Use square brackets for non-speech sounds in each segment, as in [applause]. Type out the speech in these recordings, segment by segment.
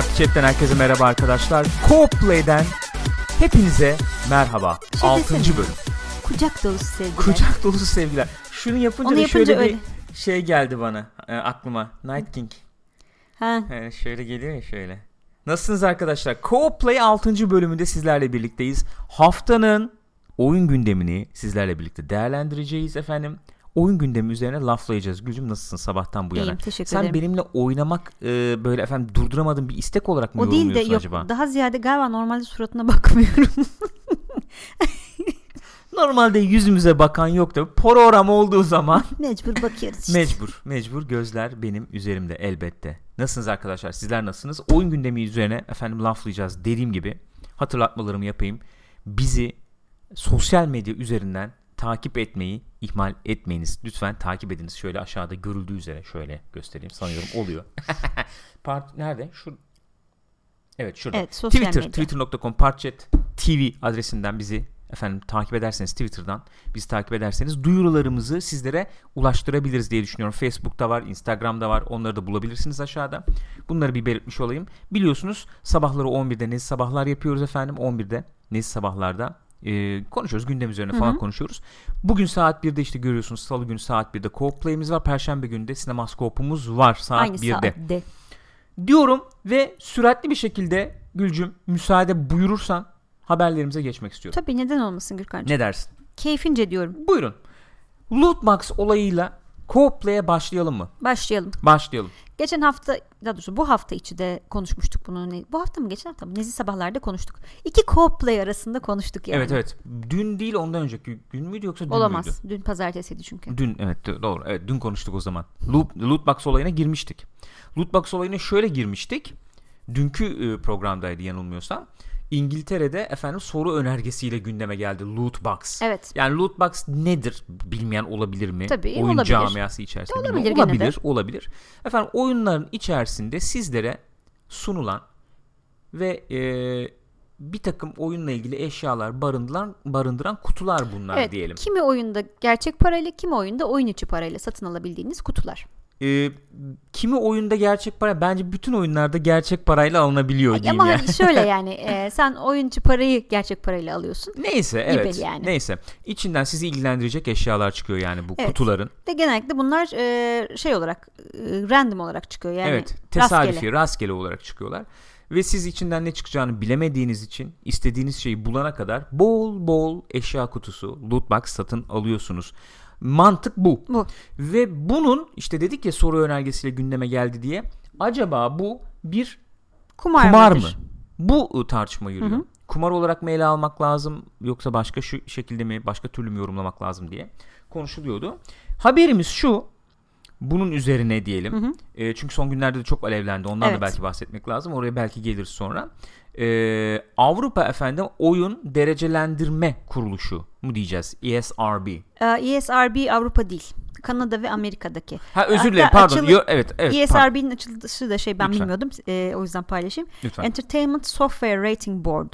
Party Chat'ten herkese merhaba arkadaşlar. Co-Play'den hepinize merhaba. Şey 6. desene. bölüm. Kucak dolusu sevgiler. Kucak dolusu sevgiler. Şunu yapınca Onu da yapınca şöyle öyle. bir şey geldi bana e, aklıma. Night King. Ha. Yani şöyle geliyor ya şöyle. Nasılsınız arkadaşlar? Co-Play 6. bölümünde sizlerle birlikteyiz. Haftanın oyun gündemini sizlerle birlikte değerlendireceğiz efendim. Oyun gündemi üzerine laflayacağız. Gülcüm nasılsın sabahtan bu yana? İyiyim teşekkür Sen ederim. benimle oynamak e, böyle efendim durduramadığın bir istek olarak mı o değil de yorumluyorsun yok acaba? daha ziyade galiba normalde suratına [laughs] bakmıyorum. [laughs] Normalde yüzümüze bakan yok da program olduğu zaman [laughs] Mecbur bakıyoruz işte. mecbur mecbur gözler benim üzerimde elbette. Nasılsınız arkadaşlar? Sizler nasılsınız? Oyun gündemi üzerine efendim laflayacağız dediğim gibi hatırlatmalarımı yapayım. Bizi sosyal medya üzerinden takip etmeyi ihmal etmeyiniz. Lütfen takip ediniz. Şöyle aşağıda görüldüğü üzere şöyle göstereyim. Sanıyorum oluyor. [laughs] Part nerede? Şu Evet şurada. Evet Twitter, twitter.com parchat TV adresinden bizi efendim takip ederseniz Twitter'dan bizi takip ederseniz duyurularımızı sizlere ulaştırabiliriz diye düşünüyorum. Facebook'ta var, Instagram'da var. Onları da bulabilirsiniz aşağıda. Bunları bir belirtmiş olayım. Biliyorsunuz sabahları 11'de Nezi Sabahlar yapıyoruz efendim. 11'de Nezi Sabahlar'da e, konuşuyoruz. Gündem üzerine falan Hı hı. konuşuyoruz. Bugün saat 1'de işte görüyorsunuz. Salı günü saat 1'de Co-Play'imiz var. Perşembe günü de Sinemaskop'umuz var saat Aynı 1'de saatte. diyorum ve süratli bir şekilde Gülcüm müsaade buyurursan haberlerimize geçmek istiyorum. Tabii neden olmasın Gürkan'cığım. Ne dersin? Keyfince diyorum. Buyurun. Lootbox olayıyla co-play'e başlayalım mı? Başlayalım. Başlayalım. Geçen hafta daha doğrusu bu hafta içi de konuşmuştuk bunu. Bu hafta mı geçen hafta mı? Nezi sabahlarda konuştuk. İki co-play arasında konuştuk yani. Evet evet. Dün değil ondan önceki gün müydü yoksa dün Olamaz. müydü? Dün pazartesiydi çünkü. Dün evet doğru. Evet dün konuştuk o zaman. Loot, Lootbox olayına girmiştik. Lootbox olayına şöyle girmiştik. Dünkü e, programdaydı yanılmıyorsam. İngiltere'de efendim soru önergesiyle gündeme geldi Lootbox. Evet. Yani lootbox nedir bilmeyen olabilir mi? Tabii, Oyun olabilir. camiası içerisinde. Olabilir bilmiyorum. de. olabilir, olabilir. Efendim oyunların içerisinde sizlere sunulan ve e, bir takım oyunla ilgili eşyalar barındıran barındıran kutular bunlar Evet. diyelim. Kimi oyunda gerçek parayla, kimi oyunda oyun içi parayla satın alabildiğiniz kutular. E, kimi oyunda gerçek para bence bütün oyunlarda gerçek parayla alınabiliyor Ay, diyeyim Ama ya. hani şöyle [laughs] yani e, sen oyun içi parayı gerçek parayla alıyorsun. Neyse evet. yani. Neyse. İçinden sizi ilgilendirecek eşyalar çıkıyor yani bu Evet. kutuların. Ve genellikle bunlar e, şey olarak e, random olarak çıkıyor yani. evet, tesadüfi, rastgele. rastgele. olarak çıkıyorlar. Ve siz içinden ne çıkacağını bilemediğiniz için istediğiniz şeyi bulana kadar bol bol eşya kutusu, loot box satın alıyorsunuz. Mantık bu. Bu. Ve bunun işte dedik ya soru önergesiyle gündeme geldi diye. Acaba bu bir Kumar, kumar mı? Bu ıı, tartışma yürüyor. Hı hı. Kumar olarak mı ele almak lazım yoksa başka şu şekilde mi başka türlü mü yorumlamak lazım diye konuşuluyordu. Haberimiz şu bunun üzerine diyelim. Hı hı. E, çünkü son günlerde de çok alevlendi. Ondan da Evet. belki bahsetmek lazım. Oraya belki geliriz sonra. E, Avrupa efendim oyun derecelendirme kuruluşu mu diyeceğiz? ESRB. E, ESRB Avrupa değil. Kanada ve Amerika'daki. Ha özür dilerim pardon. açılı- Yo, evet evet. ESRB'nin açılışı da şey ben Lütfen. bilmiyordum. E, o yüzden paylaşayım. Lütfen. Entertainment Software Rating Board.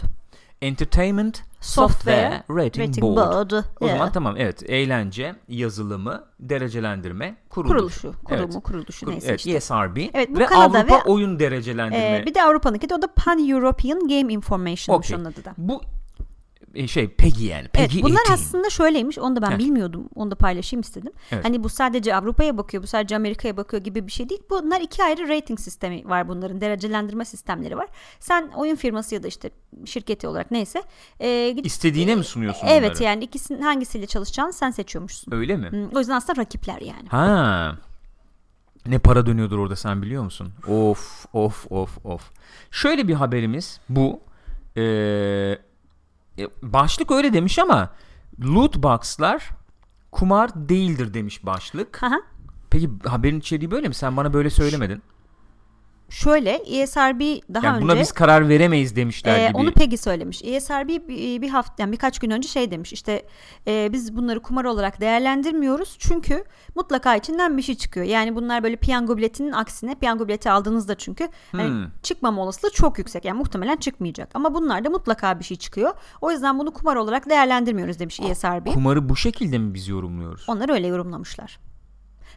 Entertainment Software, Rating, Rating Board. Board. O Yeah. zaman tamam evet eğlence, yazılımı, derecelendirme kuruluşu. kuruluşu. Kurumu, Evet. kuruluşu Kur- neyse evet, işte. ESRB Evet, bu ve Kanada Avrupa ve- oyun derecelendirme. Ee, bir de Avrupa'nınki de o da Pan European Game Information'mış Okey. onun adı da. Bu e, şey PEGI yani. Evet, PEGI bunlar 18. aslında şöyleymiş. Onu da ben Heh. bilmiyordum. Onu da paylaşayım istedim. Evet. Hani bu sadece Avrupa'ya bakıyor, bu sadece Amerika'ya bakıyor gibi bir şey değil. Bunlar iki ayrı rating sistemi var bunların. Derecelendirme sistemleri var. Sen oyun firması ya da işte şirketi olarak neyse. E, gidip- İstediğine mi sunuyorsun Evet bunları? yani ikisinin hangisiyle çalışacağını sen seçiyormuşsun. Öyle mi? O yüzden aslında rakipler yani. Ha. Ne para dönüyordur orada sen biliyor musun? Of of of of. Şöyle bir haberimiz bu. Ee, e, başlık öyle demiş ama loot box'lar kumar değildir demiş başlık. Hı. Peki haberin içeriği böyle mi? Sen bana böyle söylemedin. Şöyle ESRB daha yani önce buna biz karar veremeyiz demişler Ee, gibi. onu Peggy söylemiş. ESRB bir, bir hafta yani birkaç gün önce şey demiş. İşte e, biz bunları kumar olarak değerlendirmiyoruz. Çünkü mutlaka içinden bir şey çıkıyor. Yani bunlar böyle piyango biletinin aksine piyango bileti aldığınızda çünkü hani Hmm. çıkmama olasılığı çok yüksek. Yani muhtemelen çıkmayacak. Ama bunlarda mutlaka bir şey çıkıyor. O yüzden bunu kumar olarak değerlendirmiyoruz demiş ESRB. Kumarı bu şekilde mi biz yorumluyoruz? Onlar öyle yorumlamışlar.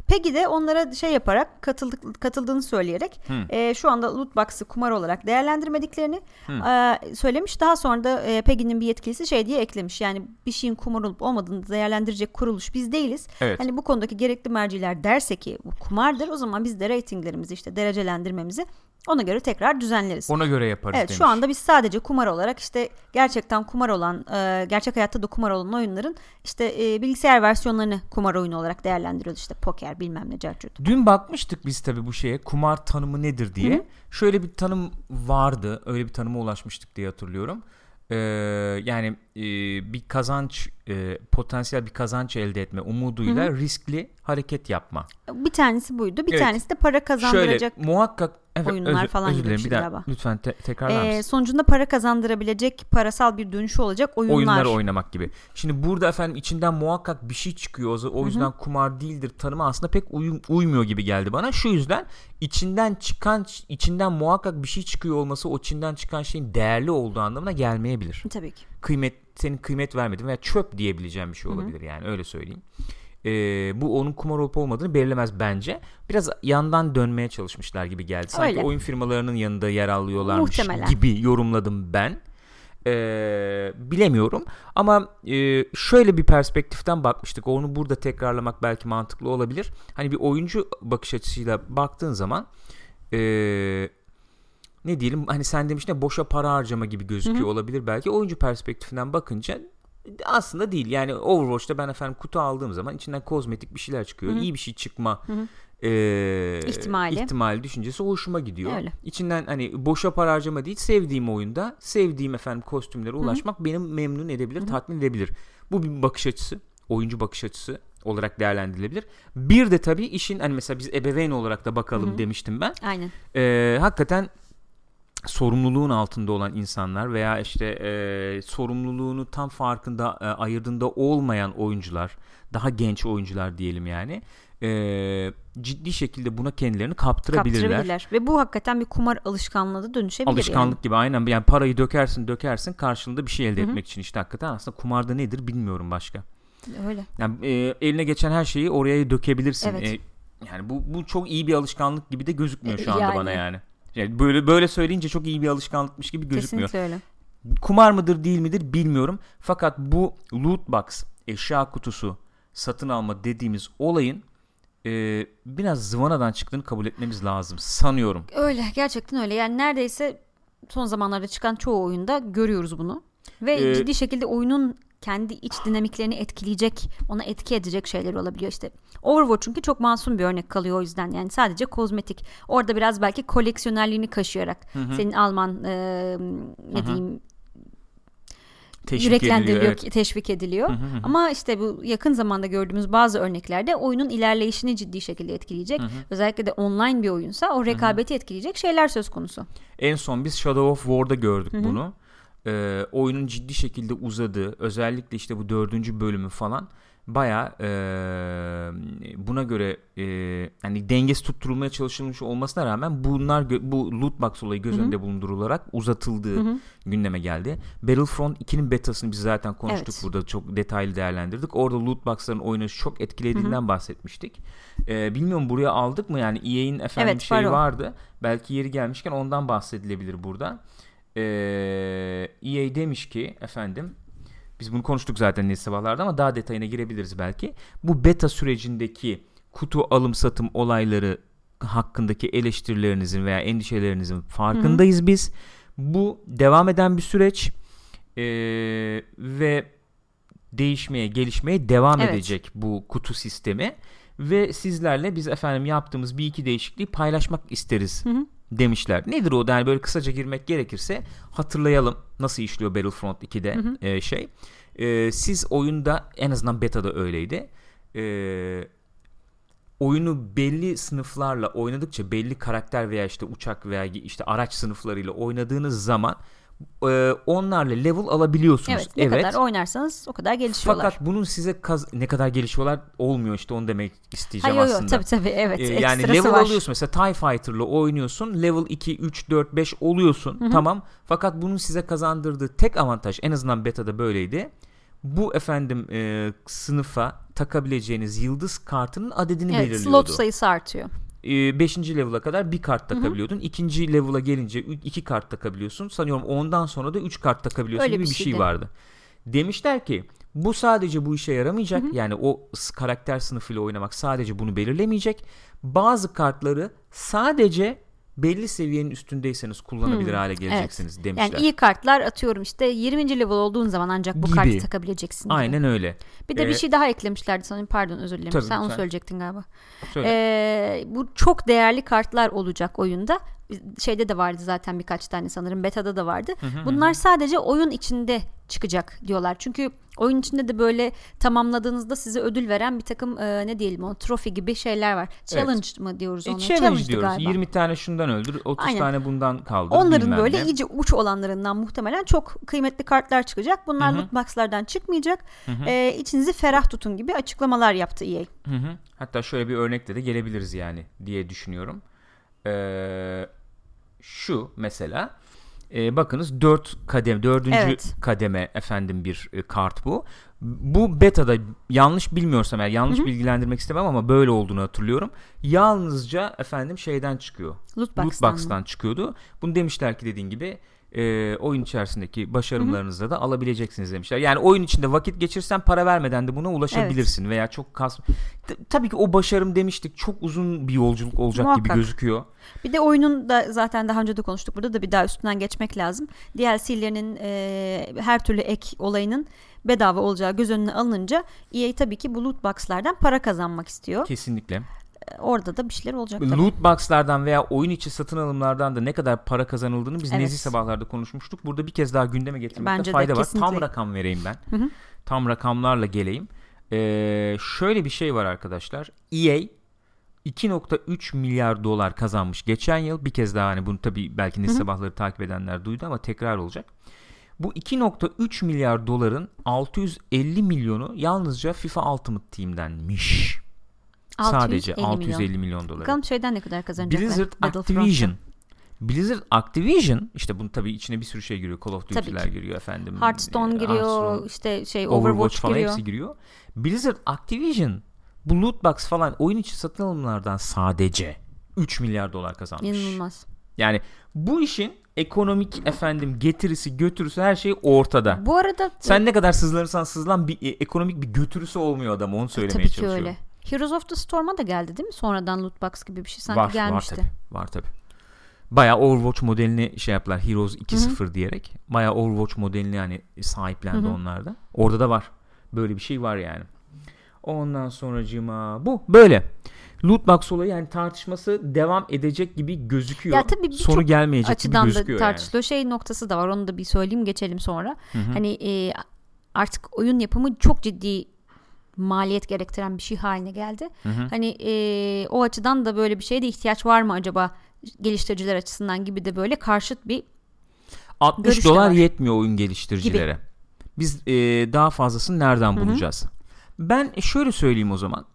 Peggy de onlara şey yaparak katıldık, katıldığını söyleyerek Hı. e, şu anda loot box'ı kumar olarak değerlendirmediklerini e, söylemiş. Daha sonra da e, Peggy'nin bir yetkilisi şey diye eklemiş. Yani bir şeyin kumar olup olmadığını değerlendirecek kuruluş biz değiliz. Evet. Hani bu konudaki gerekli merciler derse ki bu kumardır o zaman biz de ratinglerimizi işte derecelendirmemizi ona göre tekrar düzenleriz. Ona göre yaparız Evet demiş. şu anda biz sadece kumar olarak işte gerçekten kumar olan e, gerçek hayatta da kumar olan oyunların işte e, bilgisayar versiyonlarını kumar oyunu olarak değerlendiriyoruz işte poker bilmem ne carcut. Dün bakmıştık biz tabii bu şeye kumar tanımı nedir diye. Hı hı. Şöyle bir tanım vardı. Öyle bir tanıma ulaşmıştık diye hatırlıyorum. Ee, yani e, bir kazanç e, potansiyel bir kazanç elde etme umuduyla riskli hareket yapma. Bir tanesi buydu. Bir Evet. tanesi de para kazandıracak. Şöyle muhakkak evet, oyunlar özür, falan özür gibi bir şey daha galiba. lütfen te- tekrarlar e, mısın? sonucunda para kazandırabilecek parasal bir dönüşü olacak oyunlar. Oyunları oynamak gibi. Şimdi burada efendim içinden muhakkak bir şey çıkıyor. O yüzden kumar değildir tanımı aslında pek uyum- uymuyor gibi geldi bana. Şu yüzden içinden çıkan içinden muhakkak bir şey çıkıyor olması o içinden çıkan şeyin değerli olduğu anlamına gelmeyebilir. Tabii ki. Kıymet senin kıymet vermedin veya çöp diyebileceğim bir şey olabilir yani öyle söyleyeyim. Ee, bu onun kumar olup olmadığını belirlemez bence. Biraz yandan dönmeye çalışmışlar gibi geldi. Sanki Öyle. oyun firmalarının yanında yer alıyorlarmış Muhtemelen. gibi yorumladım ben. Ee, bilemiyorum ama e, şöyle bir perspektiften bakmıştık. Onu burada tekrarlamak belki mantıklı olabilir. Hani bir oyuncu bakış açısıyla baktığın zaman e, ne diyelim hani sen demiştin ya boşa para harcama gibi gözüküyor olabilir belki. Oyuncu perspektifinden bakınca aslında değil. Yani Overwatch'ta ben efendim kutu aldığım zaman içinden kozmetik bir şeyler çıkıyor. İyi bir şey çıkma e, İhtimali. ihtimali düşüncesi hoşuma gidiyor. Öyle. İçinden hani boşa para harcama değil sevdiğim oyunda sevdiğim efendim kostümlere ulaşmak beni memnun edebilir, tatmin edebilir. Bu bir bakış açısı. Oyuncu bakış açısı olarak değerlendirilebilir. Bir de tabii işin hani mesela biz ebeveyn olarak da bakalım demiştim ben. Aynen. Ee, hakikaten sorumluluğun altında olan insanlar veya işte e, sorumluluğunu tam farkında e, ayırdığında olmayan oyuncular, daha genç oyuncular diyelim yani. e, ciddi şekilde buna kendilerini kaptırabilirler. Kaptırabilirler. Ve bu hakikaten bir kumar alışkanlığı da dönüşebilir. Alışkanlık gibi aynen yani parayı dökersin dökersin karşılığında bir şey elde etmek için işte hakikaten aslında kumarda nedir bilmiyorum başka. Yani. Öyle. Yani e, eline geçen her şeyi oraya dökebilirsin. Evet. E, yani bu bu çok iyi bir alışkanlık gibi de gözükmüyor şu E, anda yani. bana yani. Yani böyle böyle söyleyince çok iyi bir alışkanlıkmış gibi gözükmüyor. Kesinlikle öyle. Kumar mıdır değil midir bilmiyorum. Fakat bu loot box, eşya kutusu satın alma dediğimiz olayın e, biraz zıvanadan çıktığını kabul etmemiz lazım sanıyorum. Öyle gerçekten öyle. Yani neredeyse son zamanlarda çıkan çoğu oyunda görüyoruz bunu. Ve Ee, ciddi şekilde oyunun kendi iç dinamiklerini etkileyecek, ona etki edecek şeyler olabiliyor işte. Overwatch çünkü çok masum bir örnek kalıyor o yüzden. Yani sadece kozmetik. Orada biraz belki koleksiyonerliğini kaşıyarak senin alman e, ne diyeyim Teşvik yüreklendiriliyor, ediliyor, evet. teşvik ediliyor. Ama işte bu yakın zamanda gördüğümüz bazı örneklerde oyunun ilerleyişini ciddi şekilde etkileyecek. Özellikle de online bir oyunsa o rekabeti etkileyecek şeyler söz konusu. En son biz Shadow of War'da gördük bunu. Ee, oyunun ciddi şekilde uzadığı özellikle işte bu dördüncü bölümü falan baya buna göre e, yani dengesi tutturulmaya çalışılmış olmasına rağmen bunlar bu loot box olayı göz önünde bulundurularak uzatıldığı gündeme geldi. Battlefront 2'nin betasını biz zaten konuştuk Evet. burada çok detaylı değerlendirdik. Orada loot box'ların oynanışı çok etkilediğinden bahsetmiştik. Ee, bilmiyorum buraya aldık mı yani EA'in efendim Evet, şeyi var vardı. Belki yeri gelmişken ondan bahsedilebilir burada. Ee, EA demiş ki efendim biz bunu konuştuk zaten ne sabahlarda ama daha detayına girebiliriz belki. Bu beta sürecindeki kutu alım satım olayları hakkındaki eleştirilerinizin veya endişelerinizin farkındayız biz. Bu devam eden bir süreç ee, ve değişmeye, gelişmeye devam Evet. edecek bu kutu sistemi ve sizlerle biz efendim yaptığımız bir iki değişikliği paylaşmak isteriz demişler. Nedir o? Yani böyle kısaca girmek gerekirse hatırlayalım nasıl işliyor Battlefront 2'de e, şey. E, siz oyunda en azından beta'da öyleydi. E, oyunu belli sınıflarla oynadıkça belli karakter veya işte uçak veya işte araç sınıflarıyla oynadığınız zaman e, onlarla level alabiliyorsunuz. Evet, ne kadar oynarsanız o kadar gelişiyorlar. Fakat bunun size kaz- ne kadar gelişiyorlar olmuyor işte onu demek isteyeceğim Hayır yok aslında. tabii tabii evet. Ee, [laughs] yani level var. alıyorsun mesela TIE Fighter'la oynuyorsun level 2, 3, 4, 5 oluyorsun tamam fakat bunun size kazandırdığı tek avantaj en azından beta'da böyleydi bu efendim e, sınıfa takabileceğiniz yıldız kartının adedini Evet, belirliyordu. slot sayısı artıyor. 5. level'a kadar bir kart takabiliyordun. İkinci level'a gelince ü- iki kart takabiliyorsun. Sanıyorum ondan sonra da 3 kart takabiliyorsun Öyle gibi bir bir şey vardı. Demişler ki bu sadece bu işe yaramayacak. Yani o karakter sınıfıyla oynamak sadece bunu belirlemeyecek. Bazı kartları sadece belli seviyenin üstündeyseniz kullanabilir hale geleceksiniz demişler. Yani iyi kartlar atıyorum işte 20. level olduğun zaman ancak bu Gibi. kartı takabileceksin. gibi. Aynen öyle. Bir de bir Ee, şey daha eklemişlerdi sanırım. Pardon özür dilerim. Tabii, Sen onu lütfen. söyleyecektin galiba. Söyle. Ee, bu çok değerli kartlar olacak oyunda. Şeyde de vardı zaten birkaç tane sanırım. Beta'da da vardı. Bunlar sadece oyun içinde çıkacak diyorlar. Çünkü oyun içinde de böyle tamamladığınızda size ödül veren bir takım e, ne diyelim o trofi gibi şeyler var. Challenge mı diyoruz E, ona? challenge Challenge'dı diyoruz. galiba. 20 tane şundan öldür, 30 Aynen. tane bundan kaldır. Onların böyle ne. iyice uç olanlarından muhtemelen çok kıymetli kartlar çıkacak. Bunlar loot box'lardan çıkmayacak. Ee, içinizi ferah tutun gibi açıklamalar yaptı E EA. Hı hı. Hatta şöyle bir örnekle de gelebiliriz yani diye düşünüyorum. Ee, şu mesela e, bakınız 4 kademe 4. Evet. kademe efendim bir e, kart bu. Bu beta'da yanlış bilmiyorsam eğer yanlış bilgilendirmek istemem ama böyle olduğunu hatırlıyorum. Yalnızca efendim şeyden çıkıyor. Loot Loot box'tan mı? box'tan çıkıyordu. Bunu demişler ki dediğin gibi e, oyun içerisindeki başarımlarınızla da alabileceksiniz demişler. Yani oyun içinde vakit geçirsen para vermeden de buna ulaşabilirsin veya çok kas T- tabii ki o başarım demiştik çok uzun bir yolculuk olacak gibi Muhakkak. gözüküyor. Bir de oyunun da zaten daha önce de konuştuk burada da bir daha üstünden geçmek lazım. DLC'lerinin e, her türlü ek olayının bedava olacağı göz önüne alınınca EA tabii ki bu loot box'lardan para kazanmak istiyor. Kesinlikle. Orada da bir şeyler olacak tabii. Loot box'lardan veya oyun içi satın alımlardan da ne kadar para kazanıldığını biz Evet. nezih sabahlarda konuşmuştuk. Burada bir kez daha gündeme getirmekte Bence de, fayda var. Tam rakam vereyim ben. Tam rakamlarla geleyim. Ee, şöyle bir şey var arkadaşlar. EA 2.3 milyar dolar kazanmış geçen yıl. Bir kez daha hani bunu tabii belki nezih sabahları takip edenler duydu ama tekrar olacak. Bu 2.3 milyar doların 650 milyonu yalnızca FIFA Ultimate Team'denmiş. Sadece 650 milyon. 650 milyon doları. Bakalım şeyden ne kadar kazanacaklar. Blizzard. Activision. Blizzard Activision işte bunun tabii içine bir sürü şey giriyor. Call of Tabii Duty'ler giriyor efendim. Hearthstone e, giriyor, Hearthstone, işte şey Overwatch, Overwatch, falan giriyor. hepsi giriyor. Blizzard Activision bu loot box falan oyun içi satın alımlardan sadece 3 milyar dolar kazanmış. İnanılmaz. Yani bu işin ekonomik efendim getirisi götürüsü her şey ortada. Bu arada Sen ne kadar sızlanırsan sızlan bir e, ekonomik bir götürüsü olmuyor adam onu söylemeye tabii ki çalışıyorum. öyle. Heroes of the Storm'a da geldi değil mi? Sonradan loot box gibi bir şey sanki var, gelmişti. Var tabii. Var tabii. Bayağı Overwatch modelini şey yaptılar. Heroes 2.0 diyerek. Bayağı Overwatch modelini yani sahiplendi onlar da. Orada da var. Böyle bir şey var yani. Ondan sonracığıma bu böyle. Loot box olayı yani tartışması devam edecek gibi gözüküyor. Ya tabii birçok Sonu gelmeyecek açıdan gibi da gözüküyor yani. tartışılıyor. Şey noktası da var. Onu da bir söyleyeyim geçelim sonra. Hani e, artık oyun yapımı çok ciddi maliyet gerektiren bir şey haline geldi. Hani e, o açıdan da böyle bir şeye de ihtiyaç var mı acaba geliştiriciler açısından gibi de böyle karşıt bir 60 Görüş de dolar var. yetmiyor oyun geliştiricilere. Biz e, daha fazlasını nereden bulacağız? Ben şöyle söyleyeyim o zaman.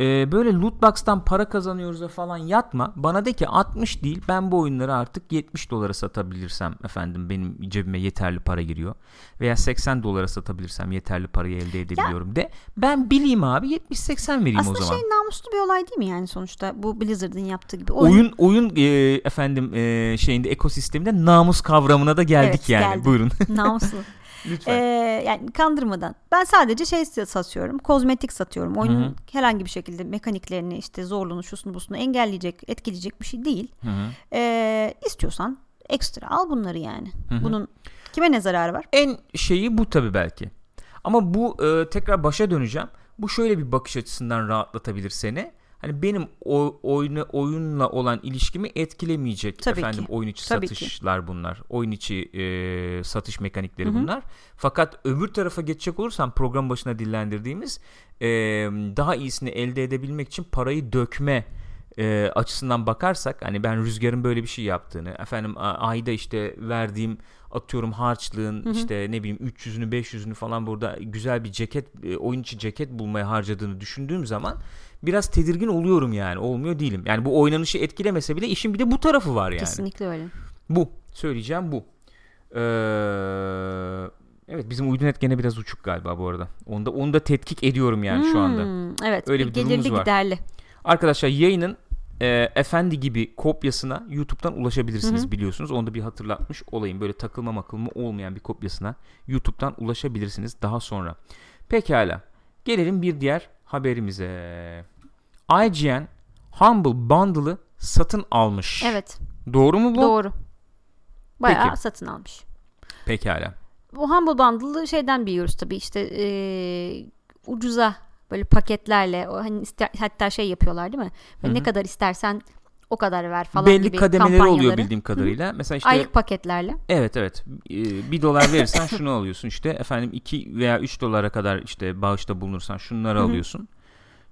E, böyle loot box'tan para kazanıyoruz da falan yatma. Bana de ki 60 değil ben bu oyunları artık 70 dolara satabilirsem efendim benim cebime yeterli para giriyor. Veya 80 dolara satabilirsem yeterli parayı elde edebiliyorum de. Ben bileyim abi 70-80 vereyim aslında o zaman. şey namuslu bir olay değil mi yani sonuçta bu Blizzard'ın yaptığı gibi. Oyun, Oyun oyun e, efendim e, şeyinde ekosisteminde namus kavramına da geldik Evet, yani. geldi. Buyurun. namuslu. [laughs] Lütfen. Ee, yani kandırmadan. Ben sadece şey satıyorum. Kozmetik satıyorum. Oyunun Hı hı. herhangi bir şekilde mekaniklerini işte zorluğunu şusunu busunu engelleyecek, etkileyecek bir şey değil. Hı hı. Ee, istiyorsan ekstra al bunları yani. Bunun kime ne zararı var? En şeyi bu tabii belki. Ama bu e, tekrar başa döneceğim. Bu şöyle bir bakış açısından rahatlatabilir seni. Hani benim o, oyunu oyunla olan ilişkimi etkilemeyecek Tabii efendim ki. oyun içi Tabii ki. satışlar bunlar. Oyun içi e, satış mekanikleri bunlar. Fakat öbür tarafa geçecek olursam program başına dillendirdiğimiz e, daha iyisini elde edebilmek için parayı dökme e, açısından bakarsak hani ben Rüzgar'ın böyle bir şey yaptığını efendim ayda işte verdiğim atıyorum harçlığın işte ne bileyim 300'ünü 500'ünü falan burada güzel bir ceket e, oyun içi ceket bulmaya harcadığını düşündüğüm zaman biraz tedirgin oluyorum yani olmuyor değilim. Yani bu oynanışı etkilemese bile işin bir de bu tarafı var yani. Kesinlikle öyle. Bu söyleyeceğim bu. Ee, Evet bizim uydunet gene biraz uçuk galiba bu arada. Onu da, onu da tetkik ediyorum yani şu anda. Hmm, Evet. Öyle bir bir durumumuz gelirli var. giderli. Arkadaşlar yayının e, efendi gibi kopyasına YouTube'dan ulaşabilirsiniz Hı hı. biliyorsunuz. Onu da bir hatırlatmış olayım. Böyle takılma makılma olmayan bir kopyasına YouTube'dan ulaşabilirsiniz daha sonra. Pekala. Gelelim bir diğer haberimize. IGN Humble Bundle'ı satın almış. Evet. Doğru mu bu? Doğru. Bayağı Peki. satın almış. Pekala. Bu Humble Bundle'ı şeyden biliyoruz tabii işte eee, ucuza böyle paketlerle o hani ister- hatta şey yapıyorlar değil mi? Böyle ne kadar istersen o kadar ver falan Belli gibi kademeleri oluyor bildiğim kadarıyla. Mesela işte Aylık paketlerle. Evet evet. Ee, bir dolar verirsen [laughs] şunu alıyorsun işte. Efendim 2 veya 3 dolara kadar işte bağışta bulunursan şunları Hı hı. alıyorsun.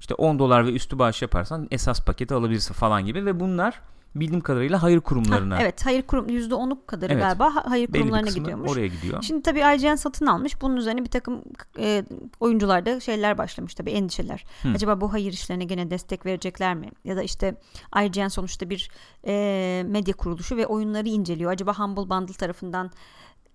İşte 10 dolar ve üstü bağış yaparsan esas paketi alabilirsin falan gibi ve bunlar bildiğim kadarıyla hayır Ha, kurumlarına evet hayır kurum %10'u kadarı Evet. galiba ha- hayır belli kurumlarına gidiyormuş. oraya gidiyor. Şimdi tabii IGN satın almış. Bunun üzerine bir takım e, oyuncularda şeyler başlamış tabii endişeler. Hı. Acaba bu hayır işlerine gene destek verecekler mi? Ya da işte IGN sonuçta bir e, medya kuruluşu ve oyunları inceliyor. Acaba Humble Bundle tarafından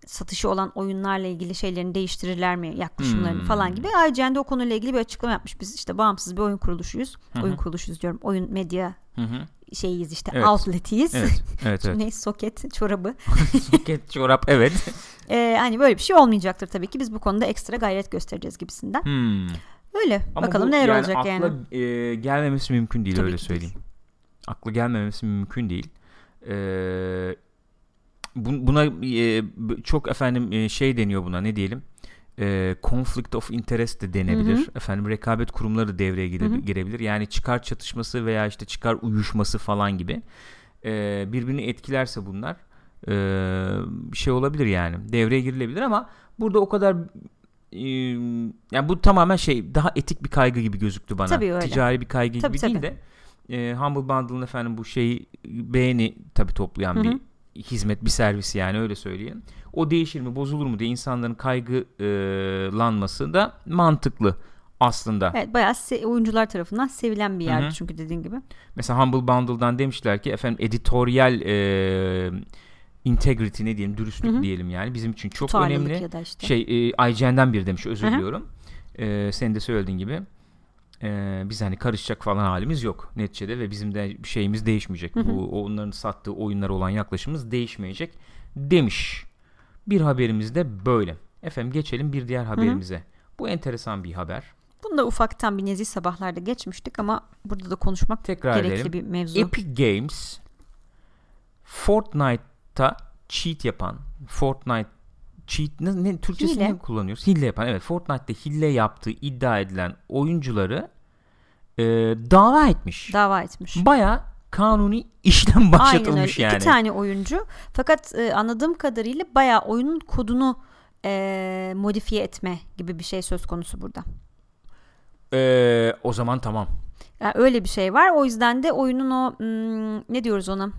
satışı olan oyunlarla ilgili şeylerini değiştirirler mi yaklaşımlarını Hmm. falan gibi. IGN de o konuyla ilgili bir açıklama yapmış. Biz işte bağımsız bir oyun kuruluşuyuz. Hı hı. Oyun kuruluşuyuz diyorum. Oyun medya Hı hı. şeyiz işte Evet. outletiyiz. Evet. Evet [laughs] evet. Ne soket çorabı. [laughs] Soket çorap evet. [laughs] Ee, hani böyle bir şey olmayacaktır tabii ki. Biz bu konuda ekstra gayret göstereceğiz gibisinden. Hmm. Öyle. Ama Bakalım neler yani olacak akla, yani. e, gelmemesi mümkün değil Tabii öyle ki değil. söyleyeyim. Akla gelmemesi mümkün değil. Ee, bu- buna e, çok efendim e, şey deniyor buna ne diyelim? E, conflict of interest de denebilir. Hı hı. Efendim rekabet kurumları devreye gire- Hı hı. girebilir. Yani çıkar çatışması veya işte çıkar uyuşması falan gibi. E, birbirini etkilerse bunlar e, bir şey olabilir yani. Devreye girilebilir ama burada o kadar e, yani bu tamamen şey daha etik bir kaygı gibi gözüktü bana. Tabii öyle. Ticari bir kaygı Tabii, gibi tabii. değil de e, Humble Bundle'ın efendim bu şeyi beğeni tabii toplayan Hı hı. bir hizmet bir servis yani öyle söyleyeyim. O değişir mi bozulur mu diye insanların kaygılanması da mantıklı aslında. Evet bayağı se- oyuncular tarafından sevilen bir yerdi Hı hı. çünkü dediğin gibi. Mesela Humble Bundle'dan demişler ki efendim editoryal e, integrity ne diyelim dürüstlük Hı hı. diyelim yani bizim için çok Tutarlılık önemli. ya da işte. Şey e, IGN'den bir demiş özür Hı hı. diliyorum. E, senin de söylediğin gibi. E, biz hani karışacak falan halimiz yok neticede ve bizim de şeyimiz değişmeyecek. Hı hı. Bu onların sattığı oyunlara olan yaklaşımımız değişmeyecek demiş. Bir haberimiz de böyle. Efendim geçelim bir diğer haberimize. Bu enteresan bir haber. Bunu da ufaktan bir nezih sabahlarda geçmiştik ama burada da konuşmak Tekrar gerekli edelim. bir mevzu. Epic Games Fortnite'ta cheat yapan Fortnite cheat ne, ne Türkçesini Hile. kullanıyoruz? Hile yapan evet Fortnite'da hile yaptığı iddia edilen oyuncuları e, dava etmiş. Dava etmiş. Baya kanuni işlem Aynen öyle. başlatılmış yani. İki tane oyuncu. Fakat e, anladığım kadarıyla bayağı oyunun kodunu e, modifiye etme gibi bir şey söz konusu burada. E, o zaman tamam. Yani öyle bir şey var. O yüzden de oyunun o hmm, ne diyoruz ona?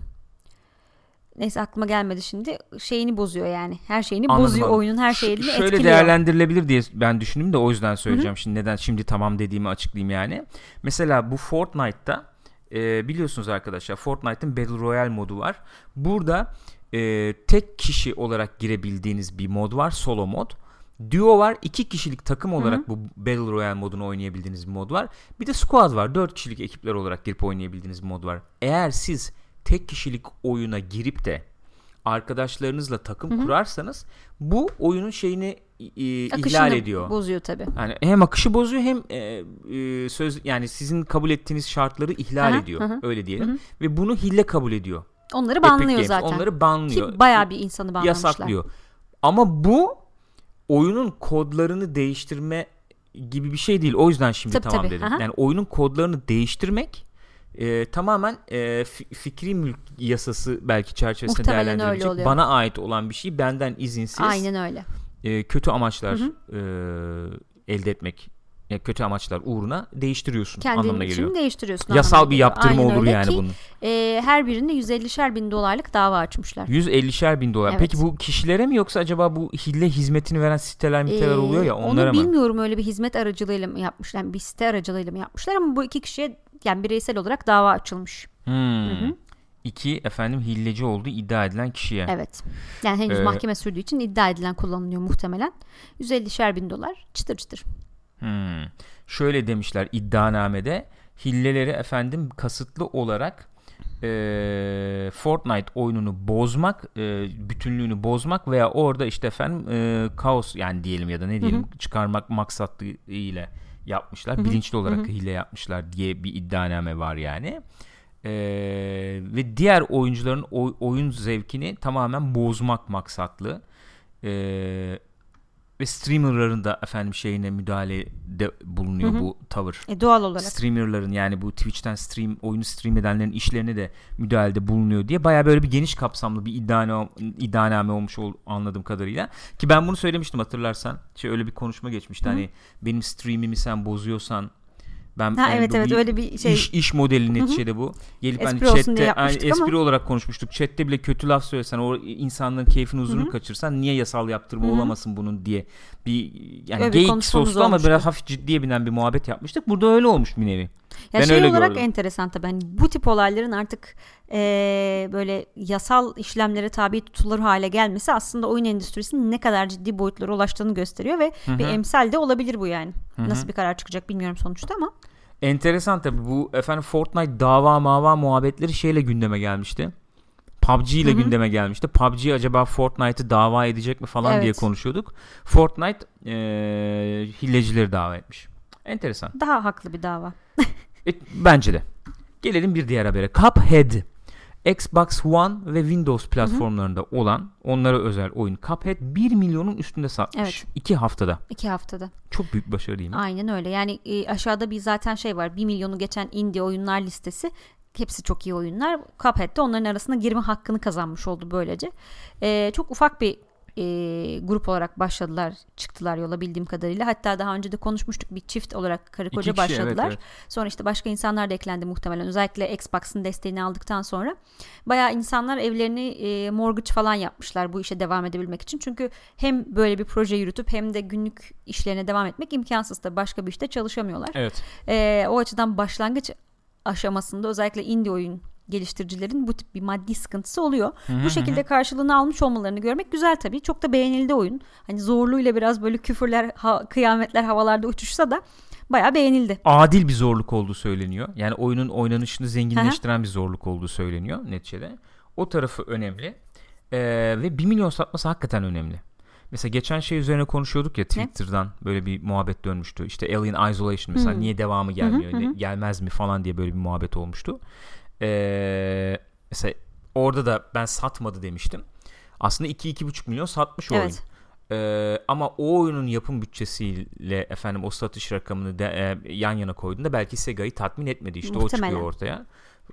Neyse aklıma gelmedi şimdi. Şeyini bozuyor yani. Her şeyini Anladım, bozuyor anladım. oyunun her Ş- şeyini Şöyle etkiliyor. değerlendirilebilir diye ben düşündüm de o yüzden söyleyeceğim. Şimdi neden şimdi tamam dediğimi açıklayayım yani. Mesela bu Fortnite'ta e, biliyorsunuz arkadaşlar Fortnite'ın Battle Royale modu var. Burada e, tek kişi olarak girebildiğiniz bir mod var. Solo mod. Duo var. iki kişilik takım olarak bu Battle Royale modunu oynayabildiğiniz bir mod var. Bir de squad var. Dört kişilik ekipler olarak girip oynayabildiğiniz bir mod var. Eğer siz tek kişilik oyuna girip de arkadaşlarınızla takım kurarsanız bu oyunun şeyini e, Akışını ihlal ediyor. bozuyor tabii. Yani hem akışı bozuyor hem e, e, söz yani sizin kabul ettiğiniz şartları ihlal Aha, ediyor. aha, Öyle diyelim. hı. Ve bunu hille kabul ediyor. Onları Epic banlıyor Games. zaten. Onları banlıyor. Ki bayağı bir insanı banlamışlar. yasaklıyor. Ama bu oyunun kodlarını değiştirme gibi bir şey değil. O yüzden şimdi Tabii, tamam tabii. dedim. Aha. Yani oyunun kodlarını değiştirmek e, tamamen e, fi- fikri mülk yasası belki çerçevesinde Muhtemelen öyle değerlendirilecek. oluyor. Bana ait olan bir şey benden izinsiz Aynen öyle. e, kötü amaçlar Hı e, elde etmek ya kötü amaçlar uğruna değiştiriyorsun Kendin anlamına için geliyor. değiştiriyorsun. Yasal bir Aynen olur öyle yani ki, bunun. e, her birine 150'şer bin dolarlık dava açmışlar. 150'şer bin dolar. Evet. Peki bu kişilere mi yoksa acaba bu hille hizmetini veren siteler miteler Ee, oluyor ya onlara Onu mı? bilmiyorum öyle bir hizmet aracılığıyla mı yapmışlar. Yani bir site aracılığıyla mı yapmışlar ama bu iki kişiye yani bireysel olarak dava açılmış. Hmm. Hı hı. iki efendim hilleci olduğu iddia edilen kişiye. Evet. Yani henüz Ee, mahkeme sürdüğü için iddia edilen kullanılıyor muhtemelen. 150'şer bin dolar çıtır çıtır. Hmm. Şöyle demişler iddianamede hilleleri efendim kasıtlı olarak e, Fortnite oyununu bozmak, e, bütünlüğünü bozmak veya orada işte efendim e, kaos yani diyelim ya da ne diyelim çıkarmak maksatlı ile yapmışlar. Bilinçli olarak hile yapmışlar diye bir iddianame var yani. E, ve diğer oyuncuların oy- oyun zevkini tamamen bozmak maksatlı. E, ve streamerların da efendim şeyine müdahalede bulunuyor bu tavır. E, doğal olarak. Streamerların yani bu Twitch'ten stream oyunu stream edenlerin işlerine de müdahalede bulunuyor diye baya böyle bir geniş kapsamlı bir iddianame, iddianame olmuş ol, anladığım kadarıyla. Ki ben bunu söylemiştim hatırlarsan. Şey öyle bir konuşma geçmişti. Hani benim streamimi sen bozuyorsan ben Ha, yani evet, evet, öyle bir şey- iş, iş modeli neticede bu. Gelip hani Espri olsun chatte hani yapmıştık espri ama. olarak konuşmuştuk. Chatte bile kötü laf söylesen o insanların keyfini huzurunu kaçırsan niye yasal yaptırma olamasın bunun diye bir yani Öyle geyik soslu ama olmuştu. biraz hafif ciddiye binen bir muhabbet yapmıştık. Burada öyle olmuş bir nevi. Ya Ben şey öyle olarak gördüm. enteresan tabii. Hani bu tip olayların artık eee, böyle yasal işlemlere tabi tutulur hale gelmesi aslında oyun endüstrisinin ne kadar ciddi boyutlara ulaştığını gösteriyor ve bir emsal de olabilir bu yani. Nasıl bir karar çıkacak bilmiyorum sonuçta ama. Enteresan tabii bu efendim Fortnite dava mava muhabbetleri şeyle gündeme gelmişti. PUBG ile gündeme gelmişti. PUBG acaba Fortnite'ı dava edecek mi falan Evet. diye konuşuyorduk. Fortnite eee hilecileri dava etmiş. Enteresan. Daha haklı bir dava. [laughs] E, bence de. Gelelim bir diğer habere. Cuphead. Xbox One ve Windows platformlarında olan onlara özel oyun Cuphead 1 milyonun üstünde satmış. Evet. 2 haftada. İki haftada. Çok büyük başarı değil mi? Aynen öyle. Yani e, aşağıda bir zaten şey var. 1 milyonu geçen indie oyunlar listesi. Hepsi çok iyi oyunlar. Cuphead de onların arasında girme hakkını kazanmış oldu böylece. E, çok ufak bir e, grup olarak başladılar. Çıktılar yola bildiğim kadarıyla. Hatta daha önce de konuşmuştuk. Bir çift olarak karı koca kişi, evet, başladılar. evet. Sonra işte başka insanlar da eklendi muhtemelen. Özellikle Xbox'ın desteğini aldıktan sonra. Bayağı insanlar evlerini e, mortgage falan yapmışlar bu işe devam edebilmek için. Çünkü hem böyle bir proje yürütüp hem de günlük işlerine devam etmek imkansız da başka bir işte çalışamıyorlar. Evet. E, o açıdan başlangıç aşamasında özellikle indie oyun geliştiricilerin bu tip bir maddi sıkıntısı oluyor. bu şekilde karşılığını almış olmalarını görmek güzel tabii. Çok da beğenildi oyun. Hani zorluğuyla biraz böyle küfürler, ha- kıyametler havalarda uçuşsa da bayağı beğenildi. adil bir zorluk olduğu söyleniyor. Yani oyunun oynanışını zenginleştiren bir zorluk olduğu söyleniyor neticede. O tarafı önemli. Ee, ve 1 milyon satması hakikaten önemli. Mesela geçen şey üzerine konuşuyorduk ya Twitter'dan böyle bir muhabbet dönmüştü. İşte Alien Isolation mesela niye devamı gelmiyor, ne- gelmez mi falan diye böyle bir muhabbet olmuştu. Ee, mesela orada da ben satmadı demiştim. Aslında 2-2,5 milyon satmış o Evet. oyun. Ee, ama o oyunun yapım bütçesiyle efendim o satış rakamını de, e, yan yana koyduğunda belki Sega'yı tatmin etmedi. İşte o Muhtemelen. çıkıyor ortaya.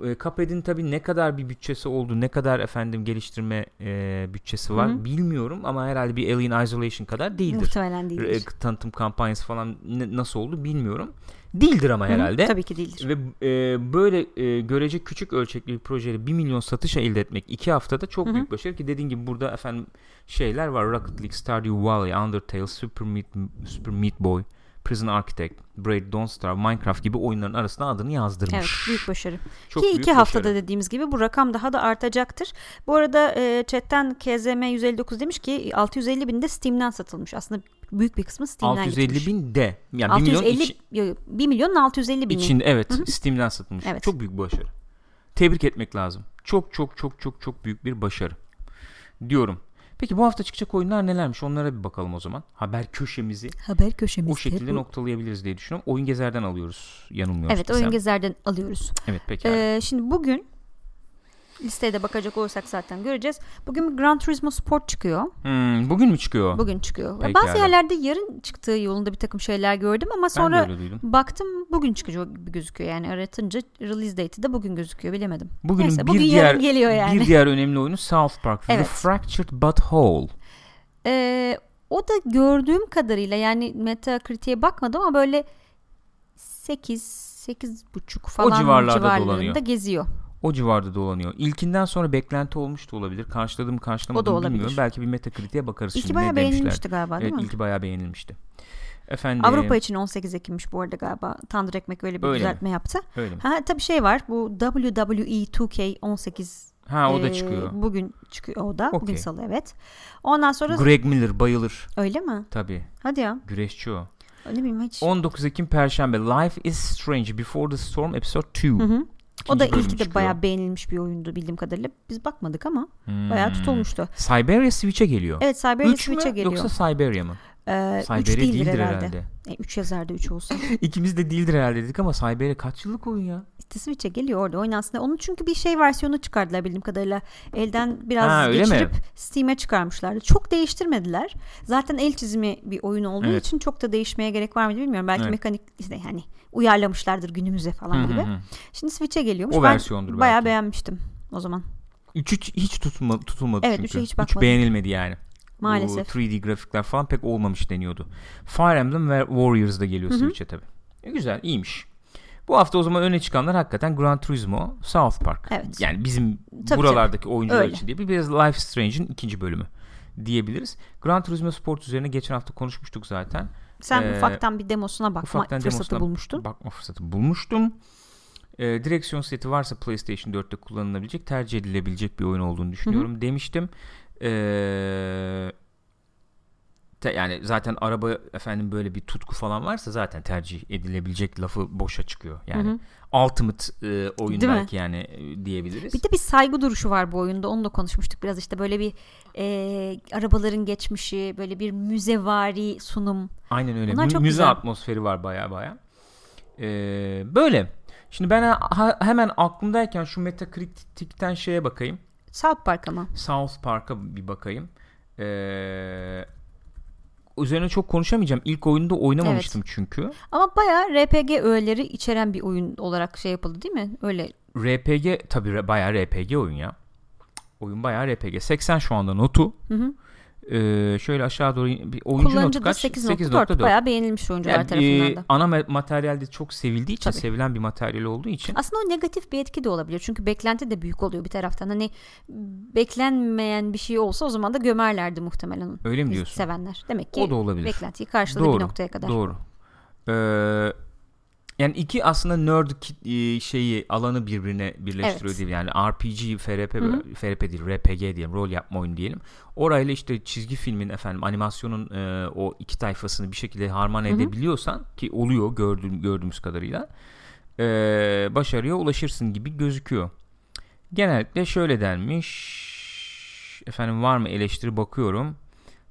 E, Cuphead'in tabii ne kadar bir bütçesi oldu, ne kadar efendim geliştirme e, bütçesi var bilmiyorum ama herhalde bir Alien Isolation kadar değildir. Muhtemelen E, değildir. tanıtım kampanyası falan ne- nasıl oldu bilmiyorum. Değildir ama herhalde. Tabii ki değildir. Ve e, böyle e, görece küçük ölçekli bir projeyle 1 milyon satış elde etmek 2 haftada çok büyük başarı ki dediğin gibi burada efendim şeyler var Rocket League, Stardew Valley, Undertale, Super Meat, Super Meat Boy, Prison Architect, Braid Don't Starve, Minecraft gibi oyunların arasına adını yazdırmış. Evet büyük başarı. Çok Ki büyük iki haftada başarı. dediğimiz gibi bu rakam daha da artacaktır. Bu arada e, chatten KZM 159 demiş ki 650 bin de Steam'den satılmış. Aslında büyük bir kısmı Steam'den 650 gitmiş. bin de yani 1 milyon 650 iç- yo, yo, 1 milyonun 650 bini. içinde evet Steam'den satılmış. Evet. Çok büyük bir başarı. Tebrik etmek lazım. Çok çok çok çok çok büyük bir başarı. Diyorum. Peki bu hafta çıkacak oyunlar nelermiş? Onlara bir bakalım o zaman. Haber köşemizi Haber köşemizde. o şekilde bu. noktalayabiliriz diye düşünüyorum. Oyun Gezer'den alıyoruz yanılmıyorsam. Evet oyun gezerden alıyoruz. Evet peki. Ee, şimdi bugün listeye de bakacak olursak zaten göreceğiz. Bugün Gran Turismo Sport çıkıyor. Hmm, bugün mü çıkıyor? Bugün çıkıyor. Pekala. Bazı yerlerde yarın çıktığı yolunda bir takım şeyler gördüm ama sonra baktım bugün çıkacak gibi gözüküyor. Yani aratınca release date'i de bugün gözüküyor bilemedim. Bugünün Neyse, bir bugün diğer geliyor yani. bir diğer önemli oyunu South Park The Evet. Fractured But Whole. Ee, o da gördüğüm kadarıyla yani Metacritic'e bakmadım ama böyle 8 8 buçuk falan civarlarda civarlarında dolanıyor. geziyor. O civarda dolanıyor. İlkinden sonra beklenti olmuş da olabilir. Karşıladı mı karşılamadı O da olabilir. bilmiyorum. Belki bir Metacritic'e bakarız İlki şimdi bayağı ne demişler. beğenilmişti galiba değil Evet mi? ilki bayağı beğenilmişti. Efendim, Avrupa için 18 Ekim'miş bu arada galiba. Tandır Ekmek öyle bir Öyle mi? düzeltme yaptı. Öyle mi? Ha tabii şey var. Bu WWE 2K 18 Ha o da e, çıkıyor. Bugün çıkıyor o da. Bugün Okey. salı evet. Ondan sonra Greg Miller bayılır. öyle mi? Tabii. Hadi ya. Güreşçi o. Ne bileyim hiç. 19 Ekim Perşembe. Life is Strange Before the Storm Episode 2. Hı hı. O da ilk de bayağı beğenilmiş bir oyundu bildiğim kadarıyla. Biz bakmadık ama Hmm. bayağı tutulmuştu. Siberia Switch'e geliyor. Evet Cyberia 3 Switch'e geliyor. yoksa Siberia mı? Ee, üç değildir, değildir herhalde. herhalde. 3 yazardı 3 olsa. [laughs] İkimiz de değildir herhalde dedik ama Siberia kaç yıllık oyun ya? Switch'e geliyor orada oynansın. Onun çünkü bir şey versiyonu çıkardılar bildiğim kadarıyla. Elden biraz Ha, geçirip Steam'e çıkarmışlardı. Çok değiştirmediler. Zaten el çizimi bir oyun olduğu Evet. için çok da değişmeye gerek var mı bilmiyorum. Belki Evet. mekanik işte yani uyarlamışlardır günümüze falan Hı hı gibi. Şimdi Switch'e geliyormuş. O ben versiyondur bayağı belki. beğenmiştim o zaman. 3 hiç, hiç tutulmadı, Evet, çünkü. üçe hiç hiç bakmadım. beğenilmedi yani. Maalesef. Bu 3D grafikler falan pek olmamış deniyordu. Fire Emblem ve Warriors da geliyor. Switch'e tabii. E, güzel, iyiymiş. Bu hafta o zaman öne çıkanlar hakikaten Gran Turismo, South Park. Evet. Yani bizim Tabii, buralardaki oyuncular Öyle. için değil. Bir biraz Life Strange'in ikinci bölümü diyebiliriz. Gran Turismo Sport üzerine geçen hafta konuşmuştuk zaten. Sen Ee, ufaktan bir demosuna bakma ufaktan fırsatı demosuna bulmuştun. Bakma fırsatı bulmuştum. Ee, direksiyon seti varsa PlayStation 4'te kullanılabilecek, tercih edilebilecek bir oyun olduğunu düşünüyorum demiştim. Ee, te- yani zaten araba efendim böyle bir tutku falan varsa zaten tercih edilebilecek lafı boşa çıkıyor. Yani Hı hı. ultimate e, oyun Değil mi? belki yani e, diyebiliriz. Bir de bir saygı duruşu var bu oyunda. Onu da konuşmuştuk biraz işte böyle bir e, arabaların geçmişi, böyle bir müzevari sunum. Aynen öyle. Bunlar Mü- çok müze güzel. atmosferi var baya baya. Ee, böyle. Şimdi ben ha- hemen aklımdayken şu Metacritic'ten şeye bakayım. South Park ama. South Park'a bir bakayım. Ee, üzerine çok konuşamayacağım. İlk oyunda oynamamıştım çünkü. Ama bayağı RPG öğeleri içeren bir oyun olarak şey yapıldı değil mi? Öyle. RPG tabii bayağı RPG oyun ya. Oyun bayağı RPG. 80 şu anda notu. Hı hı. Ee, şöyle aşağı doğru bir oyuncu notu Kullanıcı da kaç? 8.4 bayağı beğenilmiş oyuncular Yani, tarafından e, da. ana ma- materyalde çok sevildiği için, Tabii. sevilen bir materyal olduğu için Aslında o negatif bir etki de olabilir. Çünkü beklenti de büyük oluyor bir taraftan. Hani beklenmeyen bir şey olsa o zaman da gömerlerdi muhtemelen öyle mi diyorsun? Sevenler. Demek ki O da olabilir. beklentiyi karşıladı Doğru, bir noktaya kadar. Doğru. Ee, yani iki aslında nerd e, şeyi alanı birbirine birleştiriyor Evet. değil yani RPG, FRP, Hı hı. FRP değil RPG diyelim rol yapma oyunu diyelim. Orayla işte çizgi filmin efendim animasyonun e, o iki tayfasını bir şekilde harman hı. edebiliyorsan ki oluyor gördüğüm, gördüğümüz kadarıyla e, başarıya ulaşırsın gibi gözüküyor. Genellikle şöyle denmiş efendim var mı eleştiri bakıyorum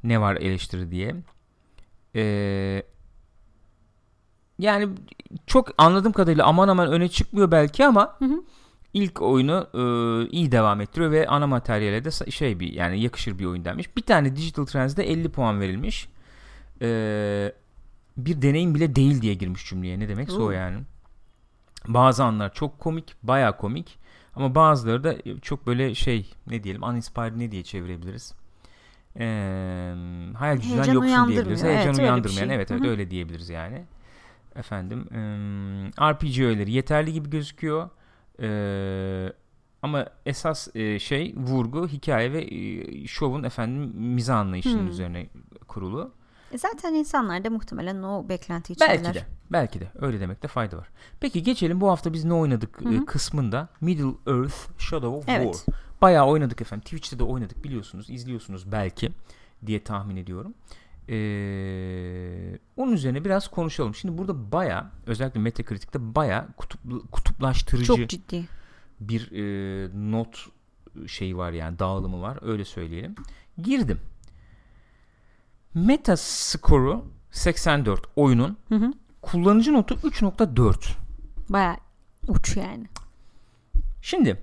ne var eleştiri diye. Eee yani çok anladığım kadarıyla aman aman öne çıkmıyor belki ama Hı hı. ilk oyunu e, iyi devam ettiriyor ve ana materyale de şey bir yani yakışır bir oyun denmiş. Bir tane Digital Trends'de 50 puan verilmiş. Eee, bir deneyim bile değil diye girmiş cümleye. Ne demekse o yani. Bazı anlar çok komik, baya komik. Ama bazıları da çok böyle şey ne diyelim uninspired ne diye çevirebiliriz. Eee hayal gücünden yoksun diyebiliriz. Evet, Heyecan bir uyandırmayan şey. evet evet Hı hı. öyle diyebiliriz yani. Efendim RPG öğeleri yeterli gibi gözüküyor. Eee, ama esas e, şey vurgu hikaye ve e, şovun efendim mizah anlayışının Hmm. üzerine kurulu. E zaten insanlar da muhtemelen o beklenti içindeler. Belki de. Belki de. Öyle demekte fayda var. Peki geçelim bu hafta biz ne oynadık Hı hı. e, kısmında. Middle Earth Shadow of Evet. War. Bayağı oynadık efendim. Twitch'te de oynadık biliyorsunuz. izliyorsunuz belki diye tahmin ediyorum. Ee, onun üzerine biraz konuşalım. Şimdi burada bayağı özellikle Metacritic'te bayağı kutuplu, kutuplaştırıcı Çok ciddi. bir e, not şeyi var yani dağılımı var öyle söyleyelim. Girdim. Meta skoru 84 oyunun Hı hı. kullanıcı notu 3.4. Baya uç yani. Şimdi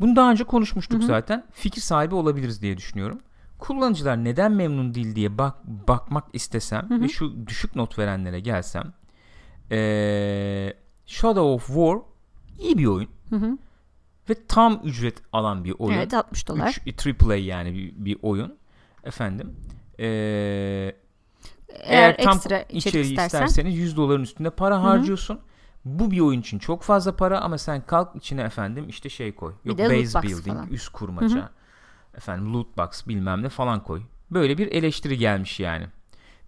bunu daha önce konuşmuştuk Hı hı. zaten. Fikir sahibi olabiliriz diye düşünüyorum. Kullanıcılar neden memnun değil diye bak bakmak istesem Hı hı. ve şu düşük not verenlere gelsem eee, Shadow of War iyi bir oyun Hı hı. ve tam ücret alan bir oyun. Evet 60 dolar. 3 AAA yani bir, bir oyun. Efendim. Ee, Eğer, eğer tam ekstra içerik istersen. isterseniz 100 doların üstünde para hı. harcıyorsun. Bu bir oyun için çok fazla para ama sen kalk içine efendim işte şey koy. Yok base building, falan. üst kurmaca. Hı Efendim loot box bilmem ne falan koy. Böyle bir eleştiri gelmiş yani.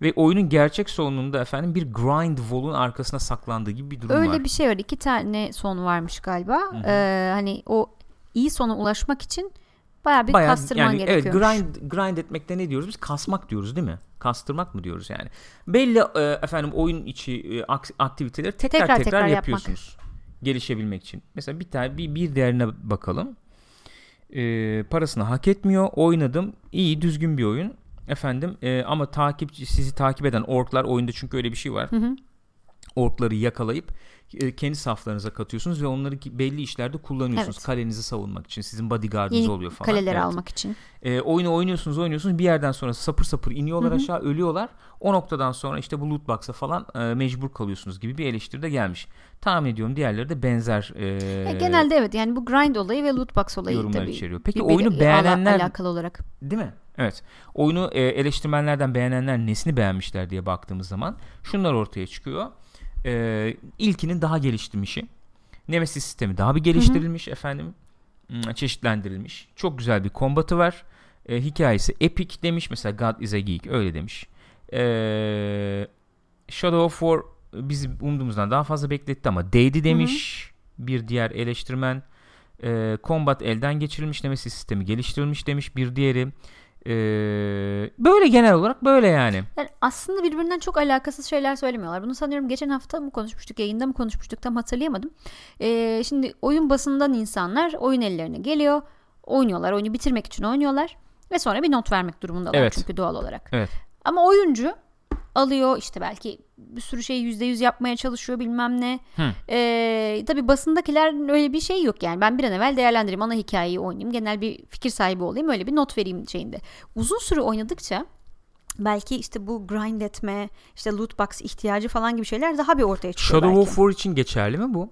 ve oyunun gerçek sonunda efendim bir grind wall'un arkasına saklandığı gibi bir durum Öyle var. bir şey var. İki tane son varmış galiba. Ee, hani o iyi sona ulaşmak için bayağı bir Bayağı, kastırman yani evet gerekiyormuş. grind grind etmekte ne diyoruz biz? Kasmak diyoruz değil mi? Kastırmak mı diyoruz yani? Belli e, efendim oyun içi e, ak- aktiviteleri tekrar Tekrar tekrar, tekrar yapmak. yapıyorsunuz. Gelişebilmek için. Mesela bir tane bir, bir değerine bakalım. E, parasını hak etmiyor. Oynadım. İyi düzgün bir oyun. Efendim e, ama takipçi sizi takip eden orklar oyunda çünkü öyle bir şey var. Hı hı. Orkları yakalayıp e, kendi saflarınıza katıyorsunuz ve onları belli işlerde kullanıyorsunuz. Evet. Kalenizi savunmak için sizin bodyguardınız Yeni oluyor falan. kaleleri Evet. almak için. E, oyunu oynuyorsunuz oynuyorsunuz bir yerden sonra sapır sapır iniyorlar Hı hı. aşağı ölüyorlar. O noktadan sonra işte bu loot box'a falan e, mecbur kalıyorsunuz gibi bir eleştiri de gelmiş. Tahmin ediyorum diğerleri de benzer e, Ya genelde evet yani bu grind olayı ve loot box olayı yorumlar tabii. içeriyor. Peki birbiri- oyunu ala- beğenenler alakalı olarak. değil mi? Evet. Oyunu e, eleştirmenlerden beğenenler nesini beğenmişler diye baktığımız zaman şunlar ortaya çıkıyor. E, ilkinin daha geliştirmişi. Nemesis sistemi daha bir geliştirilmiş efendim. Hmm, Çeşitlendirilmiş. Çok güzel bir kombatı var. E, hikayesi epic demiş. Mesela God is a Geek öyle demiş. E, Shadow of War bizi umduğumuzdan daha fazla bekletti ama değdi demiş. Bir diğer eleştirmen. E, combat elden geçirilmiş Nemesis sistemi geliştirilmiş demiş. Bir diğeri. E, böyle genel olarak böyle yani. Yani aslında birbirinden çok alakasız şeyler söylemiyorlar. Bunu sanıyorum geçen hafta mı konuşmuştuk, yayında mı konuşmuştuk tam hatırlayamadım. Ee, şimdi oyun basından insanlar oyun ellerine geliyor, oynuyorlar, oyunu bitirmek için oynuyorlar ve sonra bir not vermek durumundalar Evet. çünkü doğal olarak. Evet. Ama oyuncu alıyor işte belki bir sürü şeyi yüzde yüz yapmaya çalışıyor bilmem ne. Hı. Ee, tabii basındakiler öyle bir şey yok yani. Ben bir an evvel değerlendireyim, ana hikayeyi oynayayım, genel bir fikir sahibi olayım, öyle bir not vereyim şeyinde. Uzun süre oynadıkça belki işte bu grind etme, işte loot box ihtiyacı falan gibi şeyler daha bir ortaya çıkıyor Shadow belki. of War için geçerli mi bu?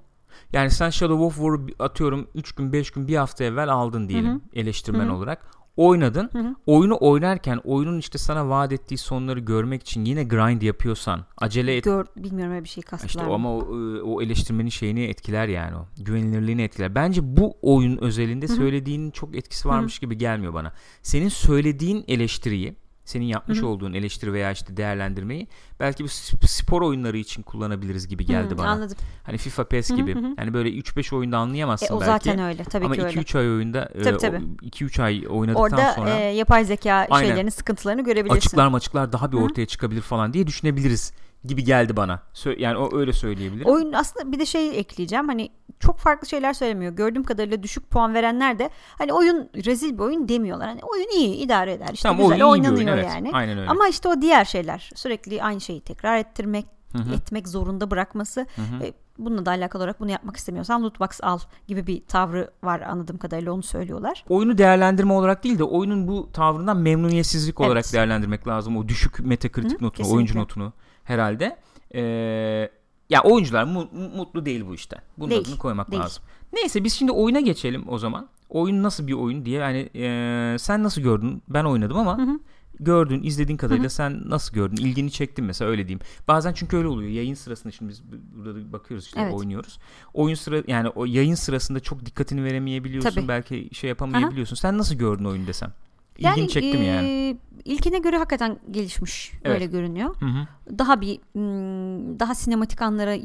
Yani sen Shadow of War'u atıyorum 3 gün 5 gün bir hafta evvel aldın diyelim Hı hı. eleştirmen Hı hı. olarak. Oynadın. Hı hı. Oyunu oynarken oyunun işte sana vaat ettiği sonları görmek için yine grind yapıyorsan acele et. Gör, bilmiyorum öyle bir şey kastılar İşte o ama o, o eleştirmenin şeyini etkiler yani o. Güvenilirliğini etkiler. Bence bu oyun özelinde Hı hı. söylediğinin çok etkisi varmış gibi gelmiyor bana. Senin söylediğin eleştiriyi, senin yapmış Hı hı. olduğun eleştiri veya işte değerlendirmeyi belki bu sp- spor oyunları için kullanabiliriz gibi geldi Hı, bana. Anladım. Hani FIFA PES gibi. hı hı. Hani böyle 3-5 oyunda anlayamazsın E, o belki. zaten öyle. Tabii ama ki öyle. 2-3 ay oyunda e, Tabii, o tabii. 2-3 ay oynadıktan Orada sonra e, yapay zeka Aynen. şeylerinin sıkıntılarını görebilirsin. açıklar maçıklar daha bir ortaya çıkabilir falan diye düşünebiliriz gibi geldi bana. Yani o öyle söyleyebilirim. Oyun aslında bir de şey ekleyeceğim. Hani çok farklı şeyler söylemiyor. Gördüğüm kadarıyla düşük puan verenler de hani oyun rezil bir oyun demiyorlar. Hani oyun iyi idare eder. İşte Tamam, güzel oynanıyor oyun, evet. yani. Aynen öyle. Ama işte o diğer şeyler sürekli aynı şeyi tekrar ettirmek, Hı hı. etmek zorunda bırakması. Hı hı. E, bununla da alakalı olarak bunu yapmak istemiyorsan loot box al gibi bir tavrı var anladığım kadarıyla onu söylüyorlar. oyunu değerlendirme olarak değil de oyunun bu tavrından memnuniyetsizlik olarak Evet. değerlendirmek lazım. O düşük metakritik Hı, notunu, kesinlikle. oyuncu notunu herhalde. Ee, ya oyuncular mu- mu- mutlu değil bu işten. Bunun Değil, adını koymak değil. lazım. Neyse biz şimdi oyuna geçelim o zaman. Oyun nasıl bir oyun diye yani ee, sen nasıl gördün? Ben oynadım ama Hı hı. gördün, izlediğin kadarıyla Hı hı. sen nasıl gördün? İlgini çekti mi mesela öyle diyeyim. Bazen çünkü öyle oluyor. Yayın sırasında şimdi biz bu- burada da bakıyoruz işte Evet. oynuyoruz. Oyun sıra yani o yayın sırasında çok dikkatini veremeyebiliyorsun. Tabii. Belki şey yapamayabiliyorsun. Sen nasıl gördün oyunu desem? İlgini Yani, çekti mi yani? e, ilkine göre hakikaten gelişmiş Evet. öyle görünüyor. Hı hı. Daha bir hmm, daha sinematik anlara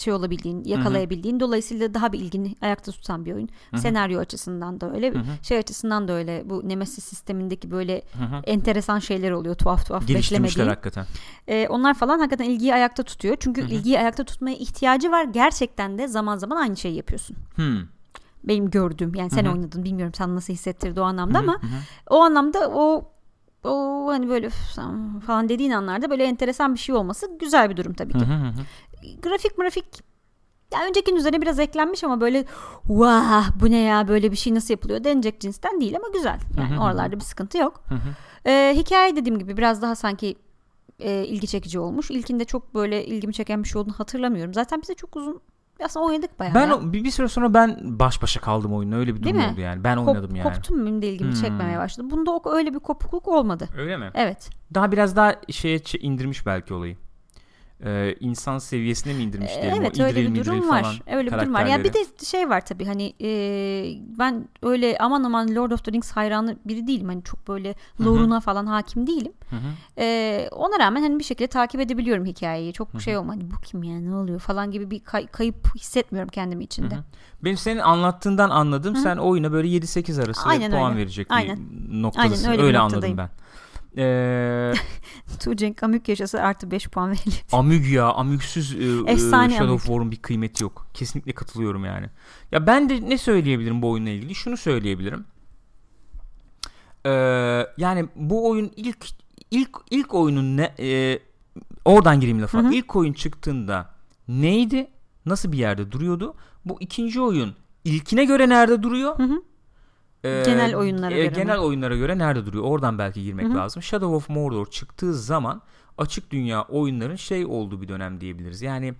şey olabildiğin, yakalayabildiğin dolayısıyla daha bir ilgini ayakta tutan bir oyun. Hı hı. Senaryo açısından da öyle, Hı hı. şey açısından da öyle. Bu Nemesis sistemindeki böyle Hı hı. enteresan şeyler oluyor, tuhaf tuhaf beklemediğin. hakikaten. Ee, onlar falan hakikaten ilgiyi ayakta tutuyor. Çünkü Hı hı. ilgiyi ayakta tutmaya ihtiyacı var. Gerçekten de zaman zaman aynı şeyi yapıyorsun. Hmm. Benim gördüğüm yani sen Hı hı. oynadın bilmiyorum sen nasıl hissettirdi o anlamda Hı hı, ama hı hı. o anlamda o o hani böyle falan dediğin anlarda böyle enteresan bir şey olması güzel bir durum tabii ki. hı hı hı. Grafik grafik ya öncekinin üzerine biraz eklenmiş ama böyle vah bu ne ya böyle bir şey nasıl yapılıyor denecek cinsten değil ama güzel. Yani oralarda bir sıkıntı yok. Hı hı. Ee, hikaye dediğim gibi biraz daha sanki e, ilgi çekici olmuş. İlkinde çok böyle ilgimi çeken bir şey olduğunu hatırlamıyorum. Zaten bize çok uzun aslında oynadık bayağı. Ben ya. o- bir, bir süre sonra ben baş başa kaldım oyunla öyle bir Değil durum mi? oldu yani. Ben Kop- oynadım yani. Koptum benim de ilgimi Hmm. çekmemeye başladı. Bunda o, öyle bir kopukluk olmadı. Öyle mi? Evet. Daha biraz daha şeye indirmiş belki olayı. E, insan seviyesine mi indirmiş diyelim. Evet o öyle İdril bir durum var. falan Öyle bir durum var. Ya bir de şey var tabii hani e, ben öyle aman aman Lord of the Rings hayranı biri değilim. Hani çok böyle lore'una falan hakim değilim. E, ona rağmen hani bir şekilde takip edebiliyorum hikayeyi. Çok şey olma hani bu kim ya ne oluyor falan gibi bir kay- kayıp hissetmiyorum kendimi içinde. Hı hı. Benim senin anlattığından anladım. Sen oyuna böyle 7-8 arası Aynen puan öyle. verecek Aynen. bir noktadasın. Aynen, öyle öyle anladım ben. Ee, [laughs] Tuğcenk Amük yaşası artı 5 puan verilir. Amüg ya Amügsüz e, e, Efsane Shadow of War'un bir kıymeti yok. Kesinlikle katılıyorum yani. Ya ben de ne söyleyebilirim bu oyunla ilgili? Şunu söyleyebilirim. Ee, yani bu oyun ilk ilk ilk oyunun ne e, oradan gireyim lafa. Hı hı. İlk oyun çıktığında neydi? Nasıl bir yerde duruyordu? Bu ikinci oyun ilkine göre nerede duruyor? Hı hı. Ee, Genel oyunlara göre mi? Genel oyunlara göre nerede duruyor? Oradan belki girmek Hı hı. lazım. Shadow of Mordor çıktığı zaman açık dünya oyunların şey olduğu bir dönem diyebiliriz. Yani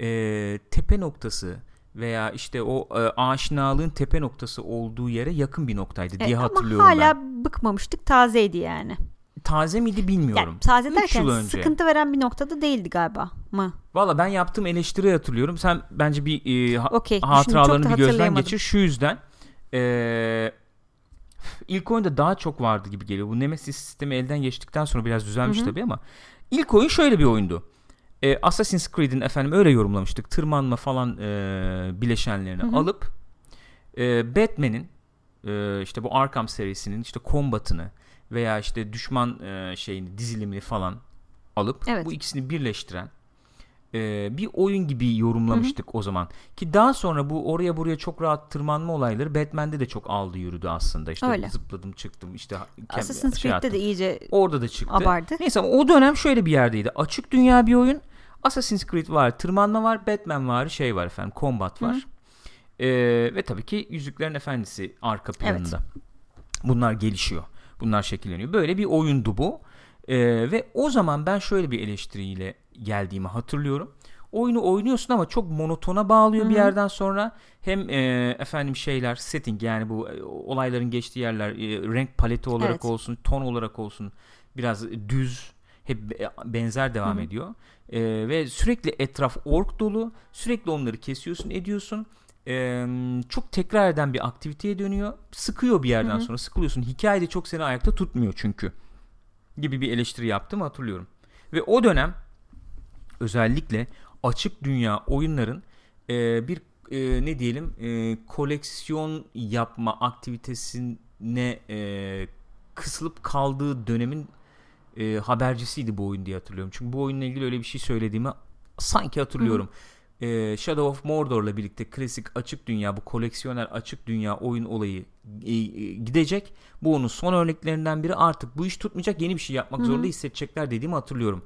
e, tepe noktası veya işte o e, aşinalığın tepe noktası olduğu yere yakın bir noktaydı diye ama hatırlıyorum hala ben. bıkmamıştık tazeydi yani. Taze miydi bilmiyorum. Yani taze derken önce. sıkıntı veren bir noktada değildi galiba mı? Valla ben yaptığım eleştiri hatırlıyorum. Sen bence bir e, ha- şimdi hatıralarını bir gözden geçir. Şu yüzden e, ilk oyunda daha çok vardı gibi geliyor. Bu Nemesis sistemi elden geçtikten sonra biraz düzelmiş Hı hı. tabii ama ilk oyun şöyle bir oyundu. E, Assassin's Creed'in efendim öyle yorumlamıştık. Tırmanma falan e, bileşenlerini Hı hı. alıp e, Batman'in e, işte bu Arkham serisinin işte kombatını veya işte düşman e, şeyini dizilimini falan alıp Evet. bu ikisini birleştiren e, bir oyun gibi yorumlamıştık o zaman. Ki daha sonra bu oraya buraya çok rahat tırmanma olayları Batman'de de çok aldı yürüdü aslında. İşte Öyle. zıpladım çıktım işte Assassin's şey Creed'de attım. de iyice Orada da çıktı. abardı. Neyse ama o dönem şöyle bir yerdeydi. Açık dünya bir oyun. Assassin's Creed var, tırmanma var, Batman var, şey var efendim, combat var. Ee, ve tabii ki Yüzüklerin Efendisi arka planında. Bunlar gelişiyor. Bunlar şekilleniyor. Böyle bir oyundu bu. Ee, ve o zaman ben şöyle bir eleştiriyle geldiğimi hatırlıyorum. Oyunu oynuyorsun ama çok monotona bağlıyor bir Hı hı. yerden sonra. Hem e, efendim şeyler setting yani bu e, olayların geçtiği yerler e, renk paleti olarak Evet. olsun, ton olarak olsun biraz düz hep be- benzer devam Hı hı. ediyor. E, ve sürekli etraf ork dolu. Sürekli onları kesiyorsun, ediyorsun. E, çok tekrar eden bir aktiviteye dönüyor. Sıkıyor bir yerden Hı hı. sonra. Sıkılıyorsun. Hikaye de çok seni ayakta tutmuyor çünkü. Gibi bir eleştiri yaptım hatırlıyorum. Ve o dönem özellikle açık dünya oyunların e, bir e, ne diyelim e, koleksiyon yapma aktivitesine e, kısılıp kaldığı dönemin e, habercisiydi bu oyun diye hatırlıyorum. Çünkü bu oyunla ilgili öyle bir şey söylediğimi sanki hatırlıyorum. E, Shadow of Mordor'la birlikte klasik açık dünya bu koleksiyoner açık dünya oyun olayı e, e, gidecek. Bu onun son örneklerinden biri artık bu iş tutmayacak yeni bir şey yapmak Hı hı. zorunda hissedecekler dediğimi hatırlıyorum.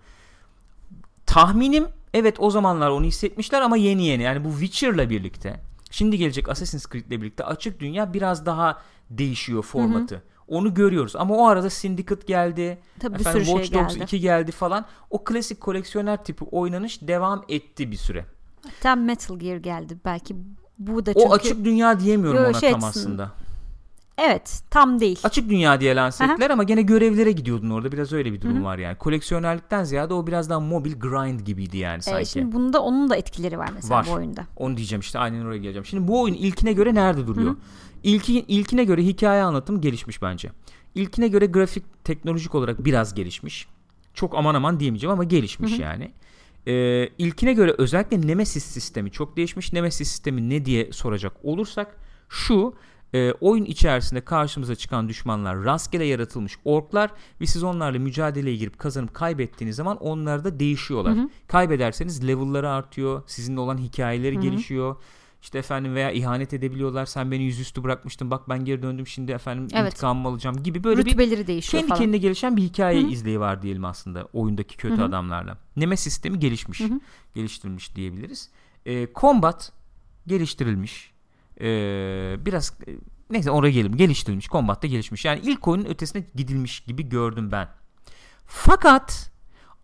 Tahminim evet o zamanlar onu hissetmişler ama yeni yeni yani bu Witcher'la birlikte şimdi gelecek Assassin's Creed'le birlikte açık dünya biraz daha değişiyor formatı. Onu görüyoruz ama o arada Syndicate geldi. Tabii bir efendim sürü şey Watch Dogs geldi. 2 geldi falan. O klasik koleksiyoner tipi oynanış devam etti bir süre. Tam Metal Gear geldi belki bu da çünkü O açık dünya diyemiyorum Yo, ona şey tam açısından- aslında. evet tam değil. Açık dünya diye lanse ettiler ama gene görevlere gidiyordun orada. Biraz öyle bir durum Hı hı. var yani. Koleksiyonerlikten ziyade o biraz daha mobil grind gibiydi yani Ee, sanki. şimdi bunda onun da etkileri var mesela Var. bu oyunda. Onu diyeceğim işte aynen oraya geleceğim. Şimdi bu oyun ilkine göre nerede duruyor? İlki, ilkine göre hikaye anlatım gelişmiş bence. İlkine göre grafik teknolojik olarak biraz gelişmiş. Çok aman aman diyemeyeceğim ama gelişmiş Hı hı. yani. Ee, ilkine göre özellikle Nemesis sistemi çok değişmiş. Nemesis sistemi ne diye soracak olursak şu e, oyun içerisinde karşımıza çıkan düşmanlar rastgele yaratılmış orklar ve siz onlarla mücadeleye girip kazanıp kaybettiğiniz zaman onlar da değişiyorlar. Hı hı. Kaybederseniz level'ları artıyor. Sizinle olan hikayeleri Hı hı. gelişiyor. İşte efendim veya ihanet edebiliyorlar. Sen beni yüzüstü bırakmıştın. Bak ben geri döndüm şimdi efendim Evet. intikamımı alacağım gibi böyle bir Rütbeleri değişiyor kendi falan. kendine gelişen bir hikaye Hı hı. izleyi var diyelim aslında oyundaki kötü Hı hı. adamlarla. Nemesis sistemi gelişmiş. Hı hı. Geliştirilmiş diyebiliriz. Ee, combat geliştirilmiş. Ee, biraz e, neyse oraya gelelim. Geliştirilmiş. Combat da gelişmiş. Yani ilk oyunun ötesine gidilmiş gibi gördüm ben. Fakat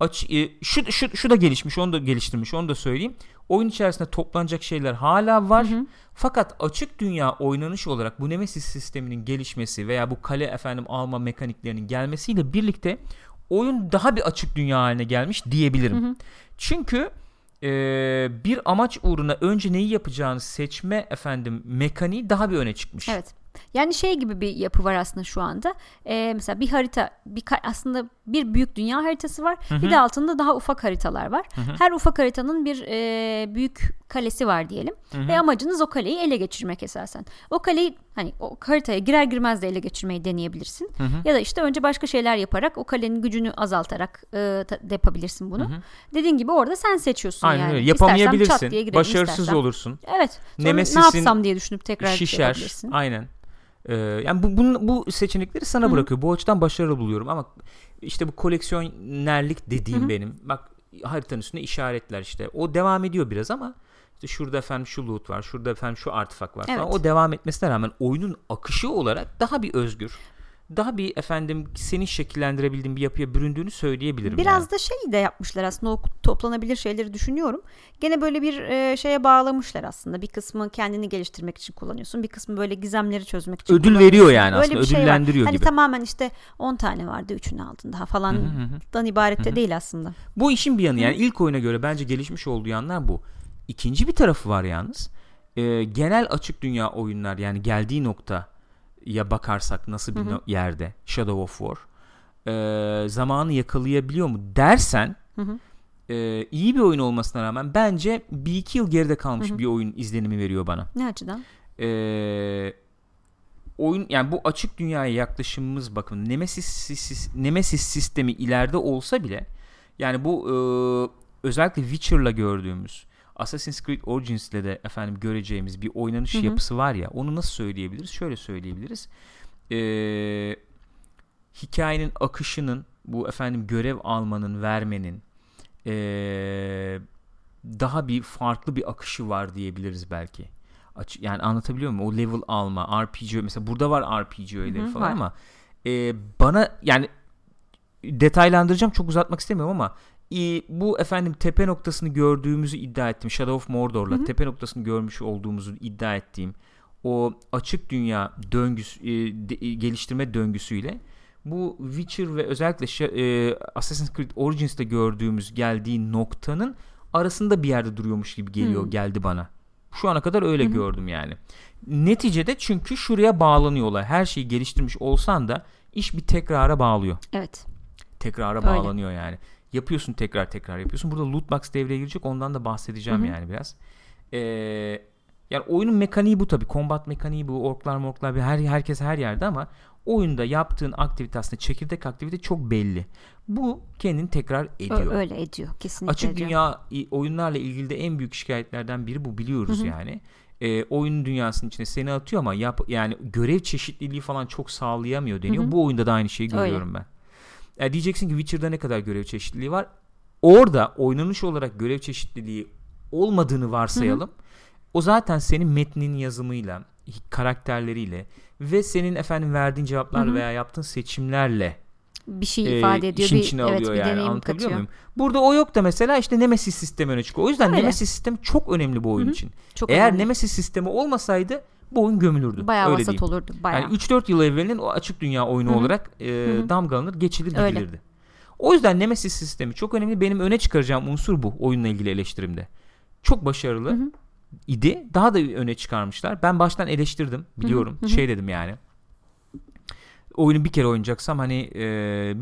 aç, e, şu, şu, şu da gelişmiş. Onu da geliştirmiş. Onu da söyleyeyim. Oyun içerisinde toplanacak şeyler hala var. Hı hı. Fakat açık dünya oynanış olarak bu Nemesis sisteminin gelişmesi veya bu kale efendim alma mekaniklerinin gelmesiyle birlikte oyun daha bir açık dünya haline gelmiş diyebilirim. Hı hı. Çünkü e, bir amaç uğruna önce neyi yapacağını seçme efendim mekaniği daha bir öne çıkmış. Evet. Yani şey gibi bir yapı var aslında şu anda. Ee, mesela bir harita, bir aslında bir büyük dünya haritası var. Hı hı. Bir de altında daha ufak haritalar var. Hı hı. Her ufak haritanın bir e, büyük kalesi var diyelim. Hı hı. Ve amacınız o kaleyi ele geçirmek esasen. O kaleyi hani o haritaya girer girmez de ele geçirmeyi deneyebilirsin. Hı hı. Ya da işte önce başka şeyler yaparak o kalenin gücünü azaltarak e, de yapabilirsin bunu. Hı hı. Dediğin gibi orada sen seçiyorsun Aynen yani. öyle. Yapamayabilirsin. girelim, Başarısız istersen- olursun. Evet. Sonra Nemesis'in ne yapsam diye düşünüp tekrar şey Şişer. Aynen. Ee, yani bu, bu bu seçenekleri sana Hı hı. bırakıyor. Bu açıdan başarılı buluyorum ama işte bu koleksiyonerlik dediğim Hı hı. benim. Bak haritanın üstünde işaretler işte. O devam ediyor biraz ama işte şurada efendim şu loot var, şurada efendim şu artifak var falan. Evet. O devam etmesine rağmen oyunun akışı olarak daha bir özgür. Daha bir efendim senin şekillendirebildiğin bir yapıya büründüğünü söyleyebilirim. Biraz yani. da şey de yapmışlar aslında o toplanabilir şeyleri düşünüyorum. Gene böyle bir e, şeye bağlamışlar aslında. Bir kısmı kendini geliştirmek için kullanıyorsun. Bir kısmı böyle gizemleri çözmek için Ödül veriyor yani Öyle aslında, bir şey ödüllendiriyor hani gibi. tamamen işte 10 tane vardı 3'ünü aldın daha falan Hı hı hı. dan ibaret de değil aslında. Bu işin bir yanı yani ilk oyuna göre bence gelişmiş olduğu yanlar bu. İkinci bir tarafı var yalnız. Ee, genel açık dünya oyunlar yani geldiği noktaya bakarsak nasıl bir Hı hı. yerde Shadow of War ee, zamanı yakalayabiliyor mu dersen Hı hı. e, iyi bir oyun olmasına rağmen bence bir iki yıl geride kalmış Hı hı. bir oyun izlenimi veriyor bana. Ne açıdan? Ee, oyun yani bu açık dünyaya yaklaşımımız bakın Nemesis, sis- Nemesis sistemi ileride olsa bile yani bu e, özellikle Witcher'la gördüğümüz Assassin's Creed Origins'le de efendim göreceğimiz bir oynanış Hı hı. yapısı var ya onu nasıl söyleyebiliriz? Şöyle söyleyebiliriz. Ee, hikayenin akışının bu efendim görev almanın vermenin ee, daha bir farklı bir akışı var diyebiliriz belki. Yani anlatabiliyor muyum? O level alma, RPG mesela burada var RPG öğeleri falan var. ama e, bana yani detaylandıracağım çok uzatmak istemiyorum ama bu efendim tepe noktasını gördüğümüzü iddia ettim. Shadow of Mordor'la Hı hı. tepe noktasını görmüş olduğumuzu iddia ettiğim o açık dünya döngüsü e, de- e, geliştirme döngüsüyle bu Witcher ve özellikle e, Assassin's Creed Origins'te gördüğümüz geldiği noktanın arasında bir yerde duruyormuş gibi geliyor Hmm. geldi bana. Şu ana kadar öyle hı. gördüm yani. Neticede çünkü şuraya bağlanıyorlar. Her şeyi geliştirmiş olsan da iş bir tekrara bağlıyor. Evet. Tekrara Öyle. bağlanıyor yani. Yapıyorsun tekrar tekrar yapıyorsun. Burada loot box devreye girecek. Ondan da bahsedeceğim Hı hı. yani biraz. Ee, yani oyunun mekaniği bu tabii. Combat mekaniği bu. Orklar morklar bir her herkes her yerde ama oyunda yaptığın aktivite aslında çekirdek aktivite çok belli. Bu kendini tekrar ediyor. öyle ediyor. Kesinlikle Açık ediyor. dünya oyunlarla ilgili de en büyük şikayetlerden biri bu biliyoruz Hı hı. yani. Ee, oyun dünyasının içine seni atıyor ama yap yani görev çeşitliliği falan çok sağlayamıyor deniyor. Hı hı. Bu oyunda da aynı şeyi Öyle. görüyorum ben. Ya diyeceksin ki Witcher'da ne kadar görev çeşitliliği var? Orada oynanış olarak görev çeşitliliği olmadığını varsayalım. O zaten senin metnin yazımıyla, karakterleriyle ve senin efendim verdiğin cevaplar Hı hı. veya yaptığın seçimlerle Bir şey e, ifade ediyor. işin bir, içine evet, alıyor bir yani anlatabiliyor katıyor. muyum? Burada o yok da mesela işte Nemesis sistemi öne çıkıyor. O yüzden Öyle. Nemesis sistemi çok önemli bu oyun Hı hı. için. Çok Eğer önemli. Nemesis sistemi olmasaydı bu oyun gömülürdü. Bayağı Öyle vasat diyeyim. olurdu. Bayağı. Yani 3-4 yıl evvelinin o açık dünya oyunu Hı hı. olarak e, damgalanır, geçilir Öyle. gidilirdi. O yüzden Nemesis sistemi çok önemli. Benim öne çıkaracağım unsur bu oyunla ilgili eleştirimde. Çok başarılı Hı hı. idi. Daha da öne çıkarmışlar. Ben baştan eleştirdim biliyorum. hı hı. Şey dedim yani. Oyunu bir kere oynayacaksam hani e,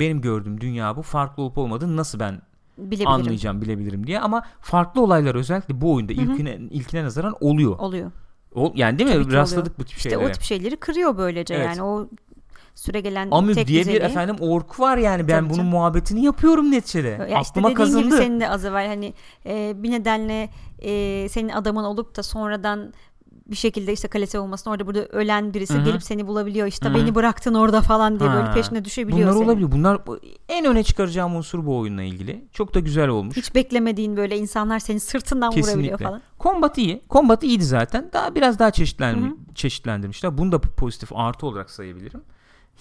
benim gördüğüm dünya bu. Farklı olup olmadığını nasıl ben Bilebilirim. anlayacağım, bilebilirim diye. Ama farklı olaylar özellikle bu oyunda ilkine ilkine nazaran oluyor. Oluyor. O, yani değil mi? Tabii Rastladık bu tip İşte şeylere. o tip şeyleri kırıyor böylece Evet. yani o süre gelen Amüb tek diye bir efendim ork var yani. Ben Tabii bunun canım. muhabbetini yapıyorum neticede. Ya işte Aklıma dediğin kazındı. gibi senin de az evvel hani e, bir nedenle e, senin adamın olup da sonradan bir şekilde işte kalesi olmasın orada burada ölen birisi Hı hı. gelip seni bulabiliyor işte Hı hı. beni bıraktın orada falan diye Ha. böyle peşine düşebiliyor Bunlar senin. olabilir. Bunlar en öne çıkaracağım unsur bu oyunla ilgili. Çok da güzel olmuş. Hiç beklemediğin böyle insanlar seni sırtından vurabiliyor Kesinlikle. falan. Kombat iyi. Kombat iyiydi zaten. Daha biraz daha çeşitlen Hı hı. çeşitlendirmişler. Bunu da pozitif artı olarak sayabilirim.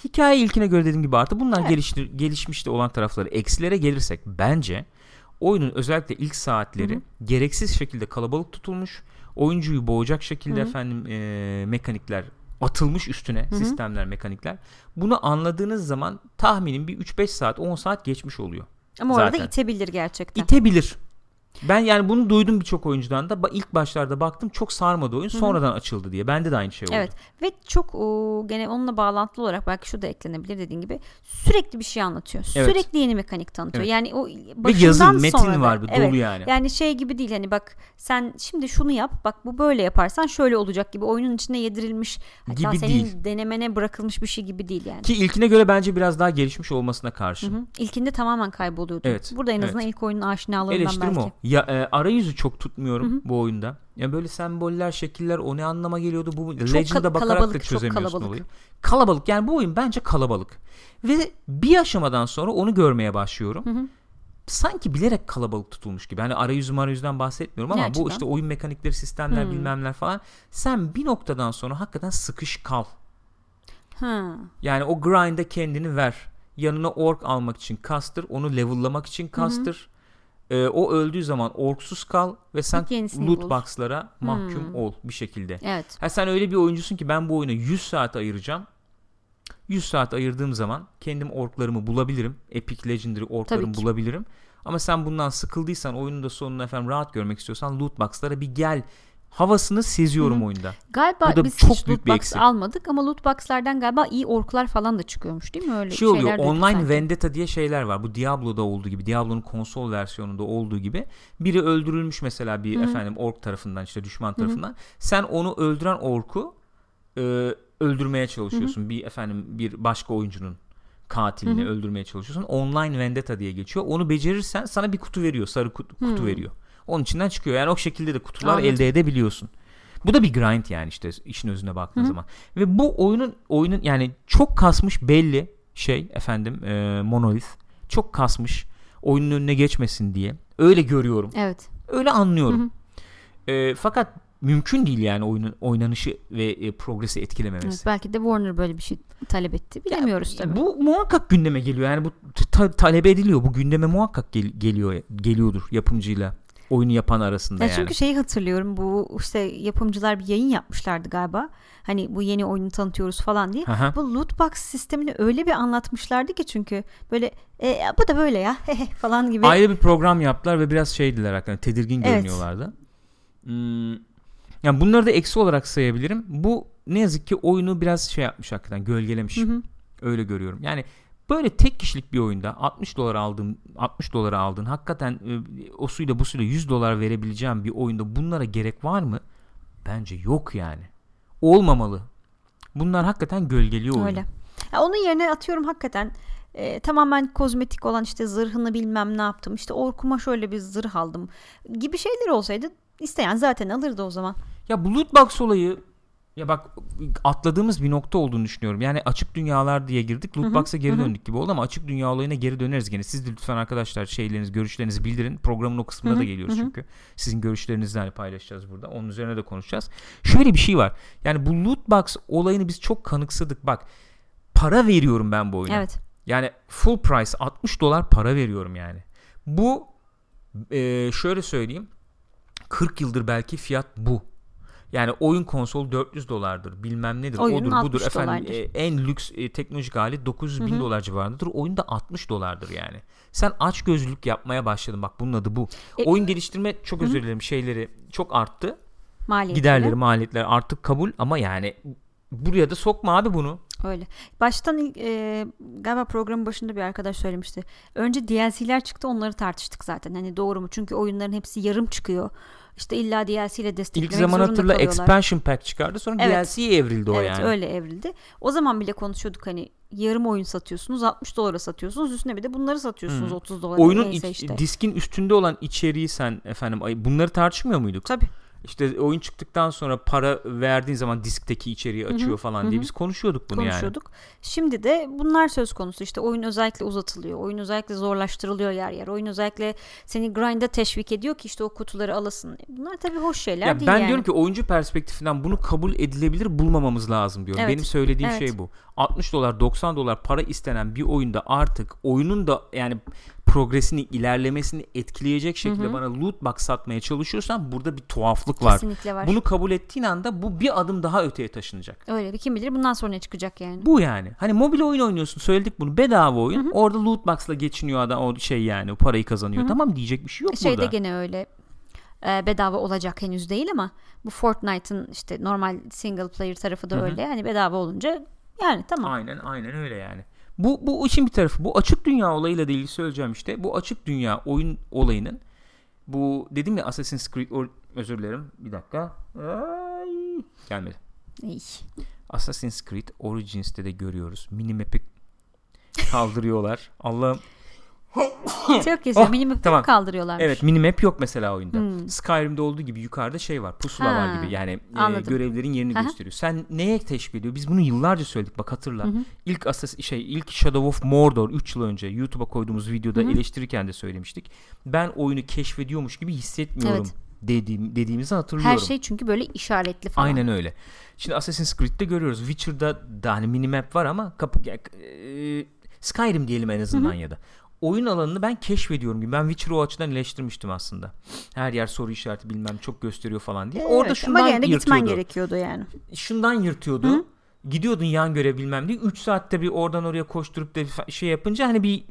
Hikaye ilkine göre dediğim gibi artı. Bunlar Evet. geliştir, gelişmiş de olan tarafları. Eksilere gelirsek bence oyunun özellikle ilk saatleri Hı hı. gereksiz şekilde kalabalık tutulmuş. Oyuncuyu boğacak şekilde Hı efendim e, mekanikler atılmış üstüne Hı hı. sistemler, mekanikler. Bunu anladığınız zaman tahminim bir 3-5 saat, 10 saat geçmiş oluyor. Ama orada Zaten. itebilir gerçekten. İtebilir. Ben yani bunu duydum birçok oyuncudan da. İlk başlarda baktım çok sarmadı oyun. Sonradan açıldı diye. Bende de aynı şey oldu. Evet ve çok o, gene onunla bağlantılı olarak belki şu da eklenebilir dediğin gibi sürekli bir şey anlatıyor. Evet. Sürekli yeni mekanik tanıtıyor. Evet. Yani o Ve başından yazın, metin sonra da- var. evet, Dolu yani. Yani şey gibi değil hani bak sen şimdi şunu yap bak bu böyle yaparsan şöyle olacak gibi oyunun içine yedirilmiş hatta Gibi senin değil. denemene bırakılmış bir şey gibi değil yani. Ki ilkine göre bence biraz daha gelişmiş olmasına karşı. Hı hı. İlkinde tamamen kayboluyordu. Evet, Burada en azından evet. ilk oyunun aşinalığından Eleştirim belki. o. Ya e, arayüzü çok tutmuyorum bu oyunda. Ya böyle semboller, şekiller o ne anlama geliyordu bu Legend'a kal- bakarak da kalabalık, çok çözemiyorsun kalabalık. olayı. Kalabalık yani bu oyun bence kalabalık. Ve bir aşamadan sonra onu görmeye başlıyorum. hı. Sanki bilerek kalabalık tutulmuş gibi. Hani arayüzü marayüzden bahsetmiyorum ama Ne bu işte oyun mekanikleri, sistemler, Hmm. bilmemler falan. Sen bir noktadan sonra hakikaten sıkış kal. Ha. Yani o grind'e kendini ver. Yanına ork almak için kastır. Onu level'lamak için kastır. Ee, o öldüğü zaman orksuz kal ve sen loot bul. box'lara mahkum Hmm. ol bir şekilde. Evet. Ha sen öyle bir oyuncusun ki ben bu oyuna 100 saat ayıracağım. 100 saat ayırdığım zaman kendim orklarımı bulabilirim. Epic Legendary orklarımı bulabilirim. Ama sen bundan sıkıldıysan oyunun da sonunu efendim rahat görmek istiyorsan loot box'lara bir gel havasını seziyorum oyunda. Galiba Bu da biz çok hiç büyük loot bir box eksik. almadık ama loot box'lardan galiba iyi orklar falan da çıkıyormuş değil mi öyle şey oluyor online sanki. vendetta diye şeyler var. Bu Diablo'da olduğu gibi, Diablo'nun konsol versiyonunda olduğu gibi biri öldürülmüş mesela bir efendim ork tarafından işte düşman tarafından. Sen onu öldüren orku e, öldürmeye çalışıyorsun. Bir efendim bir başka oyuncunun katilini öldürmeye çalışıyorsun. Online vendetta diye geçiyor. Onu becerirsen sana bir kutu veriyor, sarı kutu, kutu veriyor. Onun içinden çıkıyor. Yani o şekilde de kutular Anladım. elde edebiliyorsun. Bu da bir grind yani işte işin özüne baktığın zaman. Ve bu oyunun oyunun yani çok kasmış belli şey efendim e, Monolith çok kasmış oyunun önüne geçmesin diye. Öyle görüyorum. Evet. Öyle anlıyorum. E, fakat mümkün değil yani oyunun oynanışı ve e, progresi etkilememesi. evet. Belki de Warner böyle bir şey talep etti. Bilemiyoruz tabii. Bu muhakkak gündeme geliyor. Yani bu ta- talep ediliyor. Bu gündeme muhakkak gel- geliyor geliyordur yapımcıyla oyunu yapan arasında Ya yani. çünkü şeyi hatırlıyorum bu işte yapımcılar bir yayın yapmışlardı galiba. Hani bu yeni oyunu tanıtıyoruz falan diye. Aha. Bu loot box sistemini öyle bir anlatmışlardı ki çünkü böyle e, bu da böyle ya [laughs] falan gibi. Ayrı bir program yaptılar ve biraz şeydiler hakikaten tedirgin Evet. görünüyorlardı. Hmm, yani bunları da eksi olarak sayabilirim. Bu ne yazık ki oyunu biraz şey yapmış hakikaten gölgelemiş. Hı hı. Öyle görüyorum. Yani böyle tek kişilik bir oyunda 60 dolar aldığın 60 dolara aldın. Hakikaten e, o suyla bu suyla 100 dolar verebileceğim bir oyunda bunlara gerek var mı? Bence yok yani. Olmamalı. Bunlar hakikaten gölgeliyor oyunu. Öyle. Ya onun yerine atıyorum hakikaten e, tamamen kozmetik olan işte zırhını bilmem ne yaptım. İşte orkuma şöyle bir zırh aldım gibi şeyler olsaydı isteyen zaten alırdı o zaman. Ya bu loot box olayı ya bak atladığımız bir nokta olduğunu düşünüyorum. Yani açık dünyalar diye girdik. Loot box'a geri döndük gibi oldu ama açık dünya olayına geri döneriz gene. Siz de lütfen arkadaşlar şeylerinizi, görüşlerinizi bildirin. Programın o kısmına da geliyoruz çünkü. Sizin görüşlerinizi hani paylaşacağız burada. Onun üzerine de konuşacağız. Şöyle bir şey var. Yani bu loot box olayını biz çok kanıksadık. Bak para veriyorum ben bu oyuna. Evet. Yani full price 60 dolar para veriyorum yani. Bu e, şöyle söyleyeyim 40 yıldır belki fiyat bu. Yani oyun konsol 400 dolardır bilmem nedir Oyunun odur budur 60 efendim dolardır. e, en lüks e, teknolojik alet 900 bin dolar civarındadır oyunda 60 dolardır yani. Sen aç gözlülük yapmaya başladın bak bunun adı bu. E, Oyun geliştirme çok özür dilerim şeyleri çok arttı. Maliyetleri. Giderleri maliyetler artık kabul ama yani buraya da sokma abi bunu. Öyle. Baştan e, galiba programın başında bir arkadaş söylemişti. Önce DLC'ler çıktı onları tartıştık zaten. Hani doğru mu? Çünkü oyunların hepsi yarım çıkıyor. İşte illa DLC ile desteklemek İlk zaman hatırla expansion pack çıkardı sonra Evet. DLC'ye evrildi o evet yani. öyle evrildi. O zaman bile konuşuyorduk hani yarım oyun satıyorsunuz 60 dolara satıyorsunuz üstüne bir de bunları satıyorsunuz 30 dolara. Oyunun iç- işte. diskin üstünde olan içeriği sen efendim bunları tartışmıyor muyduk? Tabii. İşte oyun çıktıktan sonra para verdiğin zaman diskteki içeriği açıyor falan diye biz konuşuyorduk bunu yani. konuşuyorduk. Şimdi de bunlar söz konusu. İşte oyun özellikle uzatılıyor. Oyun özellikle zorlaştırılıyor yer yer. Oyun özellikle seni grind'a teşvik ediyor ki işte o kutuları alasın. Bunlar tabii hoş şeyler Ya değil ben yani. diyorum ki oyuncu perspektifinden bunu kabul edilebilir bulmamamız lazım diyorum. Evet, Benim söylediğim evet. şey bu. 60 dolar 90 dolar para istenen bir oyunda artık oyunun da yani progresini ilerlemesini etkileyecek şekilde bana loot box satmaya çalışıyorsan burada bir tuhaflık var. Kesinlikle var. Bunu kabul ettiğin anda bu bir adım daha öteye taşınacak. Öyle bir kim bilir bundan sonra ne çıkacak yani. Bu yani. Hani mobil oyun oynuyorsun söyledik bunu bedava oyun. Orada loot box'la geçiniyor adam o şey yani o parayı kazanıyor. Tamam diyecek bir şey yok Şeyde burada. gene öyle e, bedava olacak henüz değil ama bu Fortnite'ın işte normal single player tarafı da öyle. Hani bedava olunca yani tamam. Aynen aynen öyle yani. Bu bu işin bir tarafı. Bu açık dünya olayıyla da ilgili söyleyeceğim işte. Bu açık dünya oyun olayının bu dedim ya Assassin's Creed or- özür dilerim. Bir dakika. Ay, gelmedi. İyi. Assassin's Creed Origins'te de görüyoruz. Minimap'i kaldırıyorlar. [laughs] Allah'ım. [laughs] Çok güzel. Oh, Minimap'i tamam. kaldırıyorlarmış. Evet minimap yok mesela oyunda. Hmm. Skyrim'de olduğu gibi yukarıda şey var. Pusula var Ha, gibi. Yani e, görevlerin yerini Aha. gösteriyor. Sen neye teşvik ediyor? Biz bunu yıllarca söyledik bak hatırla. İlk Assassin şey ilk Shadow of Mordor 3 yıl önce YouTube'a koyduğumuz videoda eleştirirken de söylemiştik. Ben oyunu keşfediyormuş gibi hissetmiyorum Evet. dediğim dediğimizi hatırlıyorum. Her şey çünkü böyle işaretli falan. Aynen öyle. Şimdi Assassin's Creed'de görüyoruz. Witcher'da da hani minimap var ama kapı e, Skyrim diyelim en azından ya da. Oyun alanını ben keşfediyorum gibi. Ben Witcher'ı o açıdan eleştirmiştim aslında. Her yer soru işareti bilmem çok gösteriyor falan diye. Evet, Orada ama şundan gene de gitmen gerekiyordu yani. Şundan yırtıyordu. Gidiyordun yan görev bilmem diye. 3 saatte bir oradan oraya koşturup da şey yapınca hani bir-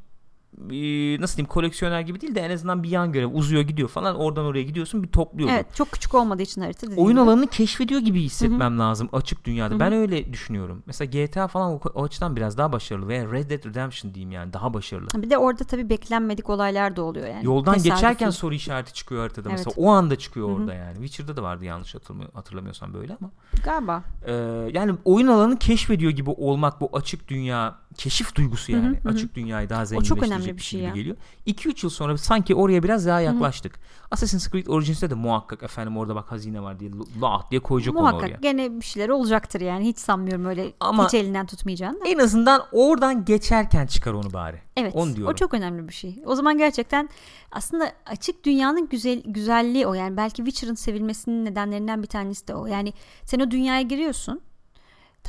nasıl diyeyim koleksiyoner gibi değil de en azından bir yan görev uzuyor gidiyor falan oradan oraya gidiyorsun bir topluyordun. Evet çok küçük olmadığı için harita dediğim Oyun gibi. alanını keşfediyor gibi hissetmem lazım açık dünyada. Ben öyle düşünüyorum. Mesela GTA falan o, o açıdan biraz daha başarılı veya Red Dead Redemption diyeyim yani daha başarılı. Bir de orada tabii beklenmedik olaylar da oluyor yani. Yoldan Tesadüfi. geçerken soru işareti çıkıyor haritada Evet. mesela. O anda çıkıyor orada yani. Witcher'da da vardı yanlış hatırlamıyor, hatırlamıyorsam böyle ama. Galiba. Ee, yani oyun alanını keşfediyor gibi olmak bu açık dünya keşif duygusu yani. Açık dünyayı daha zenginleştirecek önemli bir şey gibi ya. geliyor. 2-3 yıl sonra sanki oraya biraz daha yaklaştık. Assassin's Creed Origins'te de muhakkak efendim orada bak hazine var diye lah diye koyacak onu oraya. Muhakkak gene bir şeyler olacaktır yani. Hiç sanmıyorum öyle Ama- hiç elinden tutmayacağını. En azından oradan geçerken çıkar onu bari. Evet. Onu diyorum. O çok önemli bir şey. O zaman gerçekten aslında açık dünyanın güzel güzelliği o. Yani belki Witcher'ın sevilmesinin nedenlerinden bir tanesi de o. Yani sen o dünyaya giriyorsun.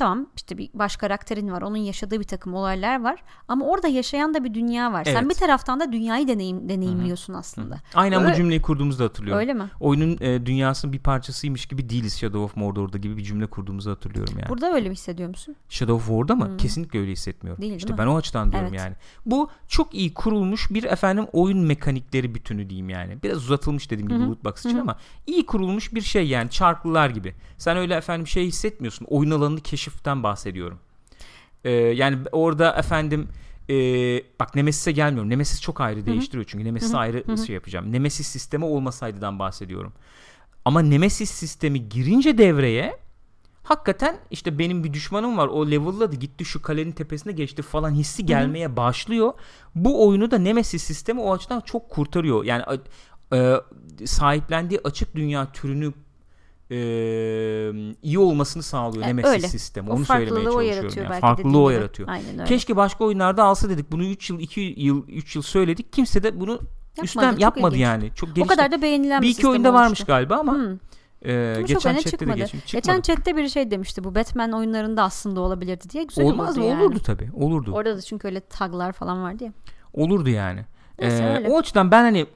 Tamam işte bir baş karakterin var. Onun yaşadığı bir takım olaylar var. Ama orada yaşayan da bir dünya var. Sen Evet. bir taraftan da dünyayı deneyim, deneyimliyorsun aslında. Aynen Öyle- bu cümleyi kurduğumuzu hatırlıyorum. Öyle mi? Oyunun e, dünyasının bir parçasıymış gibi değiliz Shadow of Mordor'da gibi bir cümle kurduğumuzu hatırlıyorum yani. Burada öyle mi hissediyor musun? Shadow of War'da mı? Kesinlikle öyle hissetmiyorum. Değil, işte değil mi? ben o açıdan diyorum Evet. yani. Bu çok iyi kurulmuş bir efendim oyun mekanikleri bütünü diyeyim yani. Biraz uzatılmış dediğim gibi loot box için ama iyi kurulmuş bir şey yani çarklılar gibi. Sen öyle efendim şey hissetmiyorsun. Oyun alanını keşiften bahsediyorum. Ee, yani orada efendim e, bak Nemesis'e gelmiyorum. Nemesis çok ayrı değiştiriyor çünkü Nemesis ayrı şey yapacağım. Nemesis sistemi olmasaydıdan bahsediyorum. Ama Nemesis sistemi girince devreye hakikaten işte benim bir düşmanım var o level'ladı gitti şu kalenin tepesine geçti falan hissi gelmeye başlıyor. Bu oyunu da Nemesis sistemi o açıdan çok kurtarıyor. Yani e, sahiplendiği açık dünya türünü e, iyi olmasını sağlıyor E, Nemesis öyle. sistemi. O Onu söylemeye o çalışıyorum. yaratıyor yani. Farklılığı o yaratıyor. Aynen öyle. Keşke başka oyunlarda alsa dedik. Bunu 3 yıl 2 yıl 3 yıl söyledik. Kimse de bunu üstten çok yapmadı ilginç. yani. Çok O gelişti. kadar da beğenilen bir, bir iki oyunda varmış olmuştu. galiba ama Hmm. e, Ama geçen chatte de çıkmadı. geçmiş. Geçen Çıkmadı. chatte biri şey demişti bu Batman oyunlarında aslında olabilirdi diye güzel Olmaz olurdu mı? yani. Olurdu tabii. Olurdu. Orada da çünkü öyle taglar falan vardı ya. Olurdu yani. Neyse, Ee, öyle. o açıdan ben hani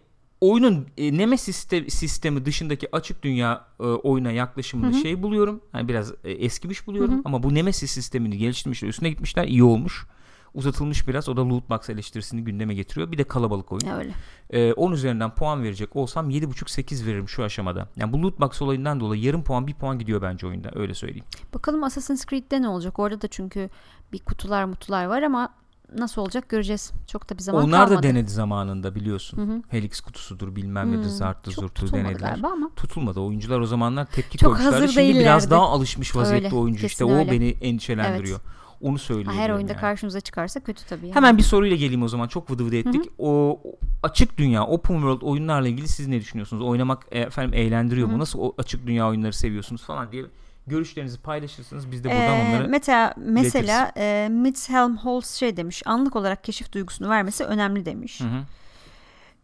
oyunun e, Nemesis siste- sistemi dışındaki açık dünya e, oyuna yaklaşımını şey buluyorum. Hani biraz e, eskimiş buluyorum ama bu Nemesis sistemini geliştirmişler, üstüne gitmişler, iyi olmuş. Uzatılmış biraz. O da loot box eleştirisini gündeme getiriyor. Bir de kalabalık oyun. Öyle. Ee, 10 üzerinden puan verecek olsam 7.5-8 veririm şu aşamada. Yani bu loot box olayından dolayı yarım puan, bir puan gidiyor bence oyunda. Öyle söyleyeyim. Bakalım Assassin's Creed'de ne olacak? Orada da çünkü bir kutular mutular var ama nasıl olacak göreceğiz. Çok da bir zaman Onlar kalmadı. da denedi zamanında biliyorsun. Helix kutusudur bilmem nedir zarttı Çok zurtu tutulmadı denediler. ama. Tutulmadı. Oyuncular o zamanlar tepki Çok koymuşlardı. hazır Şimdi biraz değillerdi. daha alışmış vaziyette Öyle, oyuncu işte. kesin O öyle. beni endişelendiriyor. Onu Ha, söylüyorum. her oyunda yani. karşımıza çıkarsa kötü tabii. Yani. Hemen bir soruyla geleyim o zaman. Çok vıdı vıdı ettik. O o açık dünya, open world oyunlarla ilgili siz ne düşünüyorsunuz? Oynamak e, efendim eğlendiriyor mu? Nasıl o açık dünya oyunları seviyorsunuz falan diye görüşlerinizi paylaşırsınız. Biz de buradan Ee, onları mesela mesela e, Mitz Holtz şey demiş. Anlık olarak keşif duygusunu vermesi önemli demiş. Hı hı.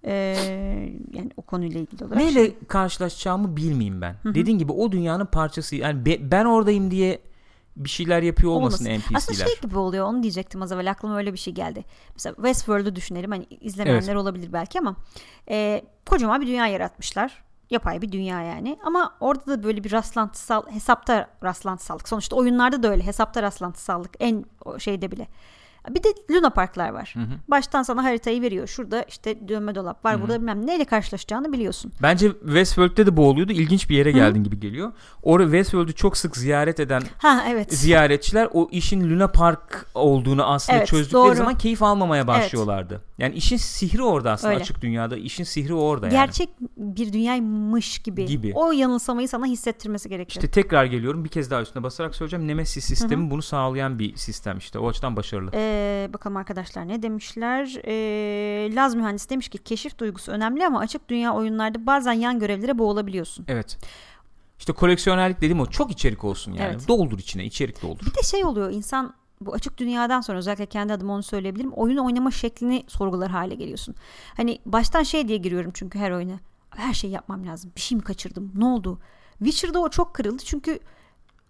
Ee, yani o konuyla ilgili olarak. neyle karşılaşacağımı bilmeyeyim ben. Dediğin gibi o dünyanın parçası. Yani be- ben oradayım diye bir şeyler yapıyor olmasın, Olmasın. Aslında NPC'ler. şey gibi oluyor onu diyecektim az evvel aklıma öyle bir şey geldi. Mesela Westworld'u düşünelim hani izlemeyenler olabilir belki ama e, kocaman bir dünya yaratmışlar. Yapay bir dünya yani. Ama orada da böyle bir rastlantısal hesapta rastlantısallık. Sonuçta oyunlarda da öyle hesapta rastlantısallık en şeyde bile. Bir de Luna Parklar var. Hı hı. Baştan sana haritayı veriyor. Şurada işte dönme dolap var. Hı hı. Burada bilmem neyle karşılaşacağını biliyorsun. Bence Westworld'de de bu oluyordu. İlginç bir yere geldin gibi geliyor. Orada Westworld'u çok sık ziyaret eden Ha evet. ziyaretçiler o işin Luna Park olduğunu aslında Evet, çözdükleri doğru. zaman keyif almamaya başlıyorlardı. Yani işin sihri orada aslında Öyle. açık dünyada. işin sihri orada yani. Gerçek bir dünyaymış gibi. Gibi. O yanılsamayı sana hissettirmesi gerekiyor. İşte tekrar geliyorum bir kez daha üstüne basarak söyleyeceğim. Nemesis sistemi bunu sağlayan bir sistem işte. O açıdan başarılı. Ee, bakalım arkadaşlar ne demişler? Ee, Laz mühendis demiş ki keşif duygusu önemli ama açık dünya oyunlarda bazen yan görevlere boğulabiliyorsun. Evet. İşte koleksiyonerlik dediğim o çok içerik olsun yani. Evet. Doldur içine içerik doldur. Bir de şey oluyor insan bu açık dünyadan sonra özellikle kendi adıma onu söyleyebilirim. Oyun oynama şeklini sorgular hale geliyorsun. Hani baştan şey diye giriyorum çünkü her oyuna. Her şeyi yapmam lazım. Bir şey mi kaçırdım? Ne oldu? Witcher'da o çok kırıldı çünkü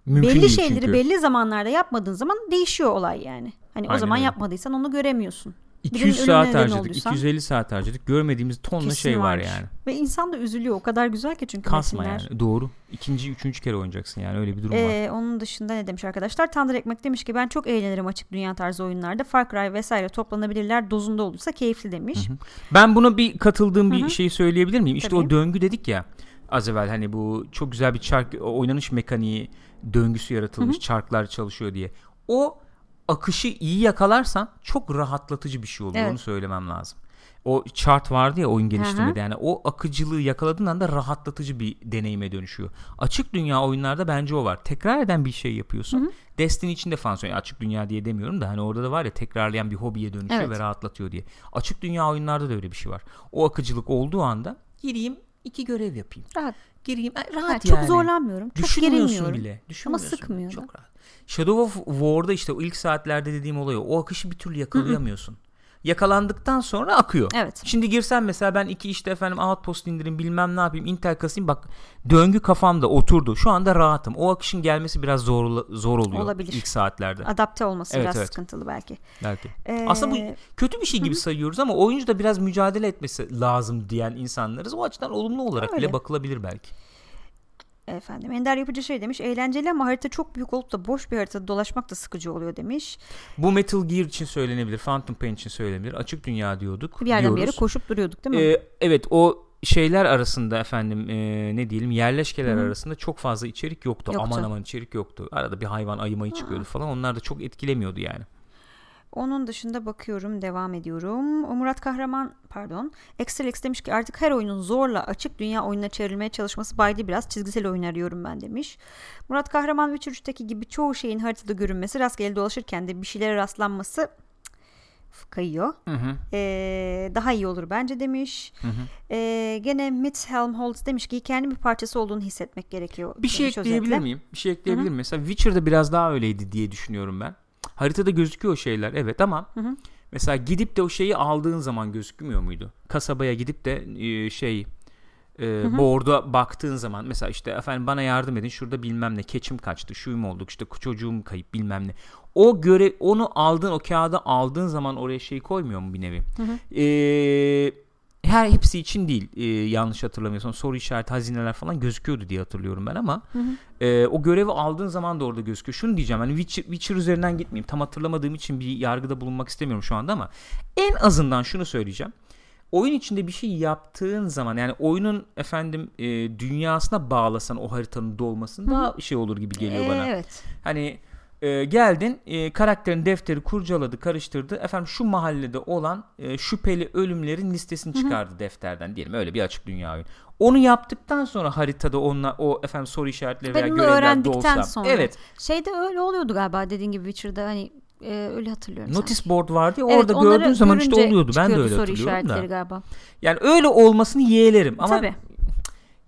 Mümkün belli şeyleri çünkü. belli zamanlarda yapmadığın zaman değişiyor olay yani. Hani o Aynen zaman öyle. yapmadıysan onu göremiyorsun. 200 Birinin saat harcadık. olduysan- 250 saat harcadık. Görmediğimiz tonla şey var yani. Ve insan da üzülüyor. O kadar güzel ki çünkü Kasma metinler. yani. Doğru. İkinci, üçüncü kere oynayacaksın yani. Öyle bir durum var. Ee, onun dışında ne demiş arkadaşlar? Tandır Ekmek demiş ki ben çok eğlenirim açık dünya tarzı oyunlarda. Far Cry vesaire toplanabilirler. Dozunda olursa keyifli demiş. Ben buna bir katıldığım bir şeyi söyleyebilir miyim? İşte Tabii. o döngü dedik ya. Az evvel hani bu çok güzel bir çark oynanış mekaniği döngüsü yaratılmış. Çarklar çalışıyor diye. O akışı iyi yakalarsan çok rahatlatıcı bir şey oluyor. Evet. Onu söylemem lazım. O chart vardı ya oyun geliştirmede yani o akıcılığı yakaladığın anda rahatlatıcı bir deneyime dönüşüyor. Açık dünya oyunlarda bence o var. Tekrar eden bir şey yapıyorsun. Destiny için de falan söylüyorum. Açık dünya diye demiyorum da hani orada da var ya tekrarlayan bir hobiye dönüşüyor Evet. ve rahatlatıyor diye. Açık dünya oyunlarda da öyle bir şey var. O akıcılık olduğu anda gireyim iki görev yapayım. Rahat. Gireyim e, Ha, rahat çok yani. zorlanmıyorum. Çok Düşünmüyorsun gerilmiyorum. bile. Düşünmüyorsun. sıkmıyor da. Çok rahat. Shadow of War'da işte o ilk saatlerde dediğim olay o. Akışı bir türlü yakalayamıyorsun. Yakalandıktan sonra akıyor. Evet. Şimdi girsem mesela ben iki işte efendim outpost indireyim bilmem ne yapayım Intel kasayım bak döngü kafamda oturdu. Şu anda rahatım. O akışın gelmesi biraz zor zor oluyor Olabilir. ilk saatlerde. Adapte olması Evet, biraz evet. sıkıntılı belki. Belki. Ee, Aslında bu kötü bir şey gibi sayıyoruz ama oyuncu da biraz mücadele etmesi lazım diyen insanlarız. O açıdan olumlu olarak Öyle. bile bakılabilir belki. Efendim Ender Yapıcı şey demiş. Eğlenceli ama harita çok büyük olup da boş bir haritada dolaşmak da sıkıcı oluyor demiş. Bu Metal Gear için söylenebilir, Phantom Pain için söylenebilir. Açık dünya diyorduk. Bir yerden bir yere diyoruz. koşup duruyorduk değil mi? Ee, evet o şeyler arasında efendim e, ne diyelim yerleşkeler arasında çok fazla içerik yoktu. Yoktu. Aman aman içerik yoktu. Arada bir hayvan ayımayı çıkıyordu falan. Onlar da çok etkilemiyordu yani. Onun dışında bakıyorum devam ediyorum. O Murat Kahraman pardon. Extralex demiş ki artık her oyunun zorla açık dünya oyununa çevrilmeye çalışması baydı biraz çizgisel oyun arıyorum ben demiş. Murat Kahraman Witcher 3'teki gibi çoğu şeyin haritada görünmesi rastgele dolaşırken de bir şeylere rastlanması kayıyor. Hı hı. Ee, daha iyi olur bence demiş. Hı hı. Ee, gene Mitz Helmholtz demiş ki hikayenin bir parçası olduğunu hissetmek gerekiyor. Bir şey ekleyebilir özetle. miyim? Bir şey ekleyebilir miyim? Mesela Witcher'da biraz daha öyleydi diye düşünüyorum ben. Haritada gözüküyor o şeyler evet ama hı. mesela gidip de o şeyi aldığın zaman gözükmüyor muydu? Kasabaya gidip de e, şey e, board'a baktığın zaman mesela işte efendim bana yardım edin şurada bilmem ne keçim kaçtı şuyum olduk işte çocuğum kayıp bilmem ne. O göre onu aldığın o kağıdı aldığın zaman oraya şey koymuyor mu bir nevi? E, her hepsi için değil e, yanlış hatırlamıyorsam soru işareti hazineler falan gözüküyordu diye hatırlıyorum ben ama e, o görevi aldığın zaman da orada gözüküyor. Şunu diyeceğim hani Witcher, Witcher üzerinden gitmeyeyim tam hatırlamadığım için bir yargıda bulunmak istemiyorum şu anda ama en azından şunu söyleyeceğim. Oyun içinde bir şey yaptığın zaman yani oyunun efendim e, dünyasına bağlasan o haritanın dolmasını daha şey olur gibi geliyor bana. Evet. Hani e, geldin e, karakterin defteri kurcaladı karıştırdı efendim şu mahallede olan e, şüpheli ölümlerin listesini çıkardı defterden diyelim öyle bir açık dünya oyun. Onu yaptıktan sonra haritada onunla o efendim soru işaretleri veya Ben onu görevler dolsa. sonra. Evet. Şeyde öyle oluyordu galiba dediğin gibi Witcher'da hani e, öyle hatırlıyorum. Notice sanki. board vardı ya Evet, orada gördüğün zaman işte oluyordu. Ben de öyle soru hatırlıyorum da. galiba. Yani öyle olmasını yeğlerim ama Tabii.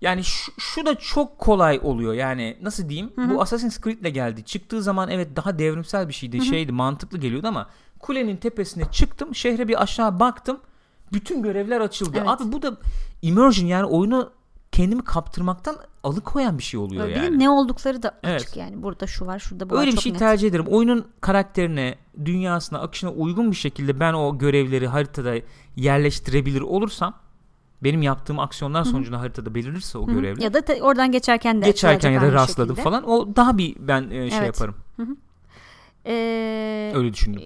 Yani şu, şu da çok kolay oluyor. Yani nasıl diyeyim? Bu Assassin's Creed'le geldi. Çıktığı zaman evet daha devrimsel bir şeydi. Şeydi, mantıklı geliyordu ama kulenin tepesine çıktım. Şehre bir aşağı baktım. Bütün görevler açıldı. Evet. Abi bu da immersion yani oyunu kendimi kaptırmaktan alıkoyan bir şey oluyor Öyle bir yani. ne oldukları da açık Evet. yani. Burada şu var, şurada bu var. Öyle bir çok şey net. tercih ederim. Oyunun karakterine, dünyasına, akışına uygun bir şekilde ben o görevleri haritada yerleştirebilir olursam benim yaptığım aksiyonlar sonucunda haritada belirlirse o Hı hı. görevler Ya da te- oradan geçerken de geçerken ya da rastladım şekilde. falan o daha bir ben e, şey Evet. yaparım. Ee, Öyle düşündüm.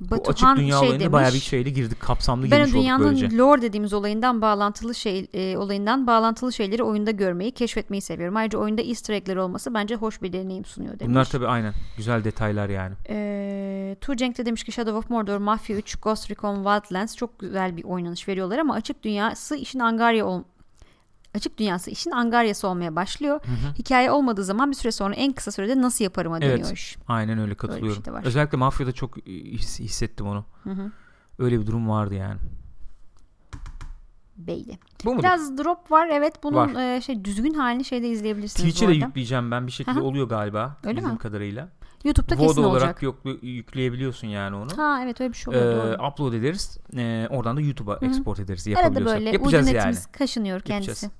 Bu açık Batuhan dünya şey olayına demiş, bayağı bir şeyle girdik. Kapsamlı Ben girmiş olduk dünyanın böylece. lore dediğimiz olayından bağlantılı şey e, olayından bağlantılı şeyleri oyunda görmeyi, keşfetmeyi seviyorum. Ayrıca oyunda Easter egg'leri olması bence hoş bir deneyim sunuyor demiş. Bunlar tabii aynen. Güzel detaylar yani. Ee, Tuğcenk de demiş ki Shadow of Mordor, Mafia 3, Ghost Recon Wildlands çok güzel bir oynanış veriyorlar ama açık dünyası işin angarya ol açık dünyası işin angaryası olmaya başlıyor. Hikaye olmadığı zaman bir süre sonra en kısa sürede nasıl yaparıma Evet. dönüyor iş. Aynen öyle katılıyorum. şey de var. Özellikle Mafya'da çok his- hissettim onu. Hı hı. Öyle bir durum vardı yani. Belli. Bu mudur? Biraz drop var evet bunun Var. e, şey düzgün halini şeyde izleyebilirsiniz Twitch'e de yükleyeceğim ben bir şekilde Hı hı. oluyor galiba. Öyle bildiğim mi? kadarıyla. YouTube'da VOD kesin olarak olacak. yoklu- yükleyebiliyorsun yani onu. Ha evet öyle bir şey oluyor Ee, doğru. upload ederiz. Ee, oradan da YouTube'a export ederiz Arada böyle Yapacağız ucun yani. kaşınıyor kendisi. Yapacağız.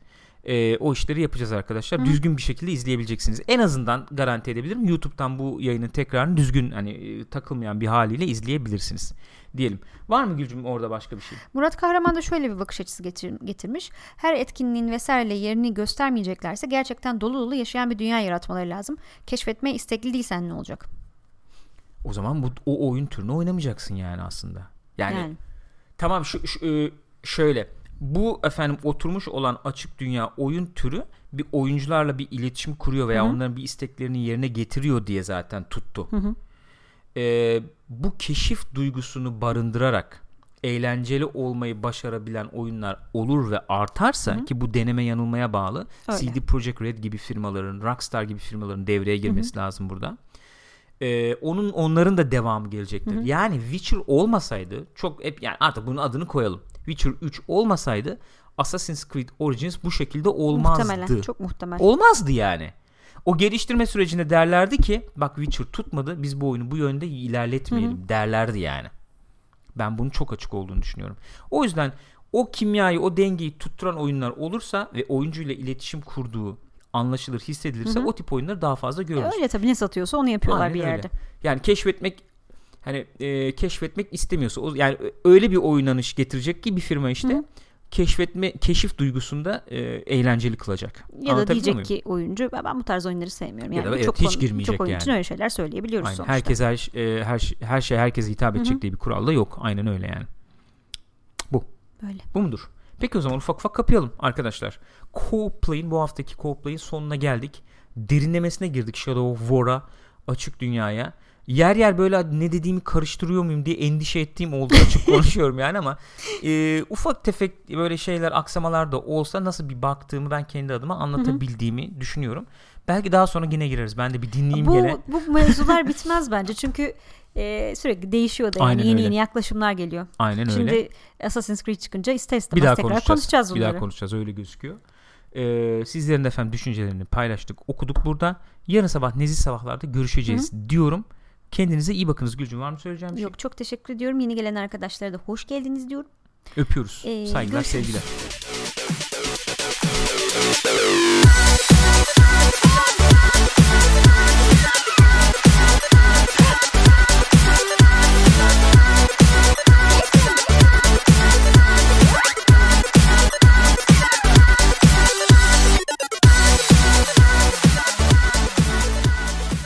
Ee, o işleri yapacağız arkadaşlar. Hı. Düzgün bir şekilde izleyebileceksiniz. En azından garanti edebilirim. YouTube'dan bu yayının tekrarını düzgün hani e, takılmayan bir haliyle izleyebilirsiniz. Diyelim. Var mı Gülcüm orada başka bir şey? Murat Kahraman da şöyle bir bakış açısı getir- getirmiş. Her etkinliğin vesaireyle yerini göstermeyeceklerse gerçekten dolu dolu yaşayan bir dünya yaratmaları lazım. Keşfetmeye istekli değilsen ne olacak? O zaman bu o oyun türünü oynamayacaksın yani aslında. Yani, Yani. tamam şu, şu- e, şöyle bu efendim oturmuş olan açık dünya oyun türü bir oyuncularla bir iletişim kuruyor veya Hı hı. onların bir isteklerini yerine getiriyor diye zaten tuttu. Ee, bu keşif duygusunu barındırarak eğlenceli olmayı başarabilen oyunlar olur ve artarsa ki bu deneme yanılmaya bağlı Öyle. CD Projekt Red gibi firmaların Rockstar gibi firmaların devreye girmesi lazım burada. Ee, onun onların da devamı gelecektir. Yani Witcher olmasaydı çok hep yani artık bunun adını koyalım. Witcher 3 olmasaydı Assassin's Creed Origins bu şekilde olmazdı. Muhtemelen. Çok muhtemel. Olmazdı yani. O geliştirme sürecinde derlerdi ki bak Witcher tutmadı biz bu oyunu bu yönde ilerletmeyelim derlerdi yani. Ben bunun çok açık olduğunu düşünüyorum. O yüzden o kimyayı o dengeyi tutturan oyunlar olursa ve oyuncuyla iletişim kurduğu anlaşılır hissedilirse o tip oyunları daha fazla görürüz. Öyle tabii ne satıyorsa onu yapıyorlar Aynen bir öyle. yerde. Yani keşfetmek hani e, keşfetmek istemiyorsa o- yani öyle bir oynanış getirecek ki bir firma işte Hı. keşfetme keşif duygusunda e, eğlenceli kılacak. Ya da diyecek muyum? ki oyuncu "Ben- bu tarz oyunları sevmiyorum. Ya Yani da evet, çok hiç konu- girmeyecek çok oyun için yani. öyle şeyler söyleyebiliyoruz Aynen. sonuçta. Herkes her, e, her, her şey herkese hitap edecek diye bir kural da yok. Aynen öyle yani. Bu. Böyle. Bu mudur? Peki o zaman ufak ufak kapayalım arkadaşlar. Co-Play'in bu haftaki Co-Play'in sonuna geldik. Derinlemesine girdik Shadow of War'a, açık dünyaya. Yer yer böyle ne dediğimi karıştırıyor muyum diye endişe ettiğim oldu açık [laughs] konuşuyorum yani ama e, ufak tefek böyle şeyler aksamalar da olsa nasıl bir baktığımı ben kendi adıma anlatabildiğimi düşünüyorum. Belki daha sonra yine gireriz. Ben de bir dinleyeyim Bu, gene. bu mevzular bitmez bence çünkü e, sürekli değişiyor da yani Aynen yeni öyle. yeni yaklaşımlar geliyor. Aynen öyle. Şimdi Assassin's Creed çıkınca ister bir istemez daha tekrar konuşacağız. konuşacağız bir bunları. daha konuşacağız öyle gözüküyor. Ee, sizlerin de efendim düşüncelerini paylaştık, okuduk burada. Yarın sabah nezih sabahlarda görüşeceğiz diyorum. Kendinize iyi bakınız Gülcüm. Var mı söyleyeceğim bir şey? Yok çok teşekkür ediyorum. Yeni gelen arkadaşlara da hoş geldiniz diyorum. Öpüyoruz. Ee, Saygılar, görüşürüz. sevgiler.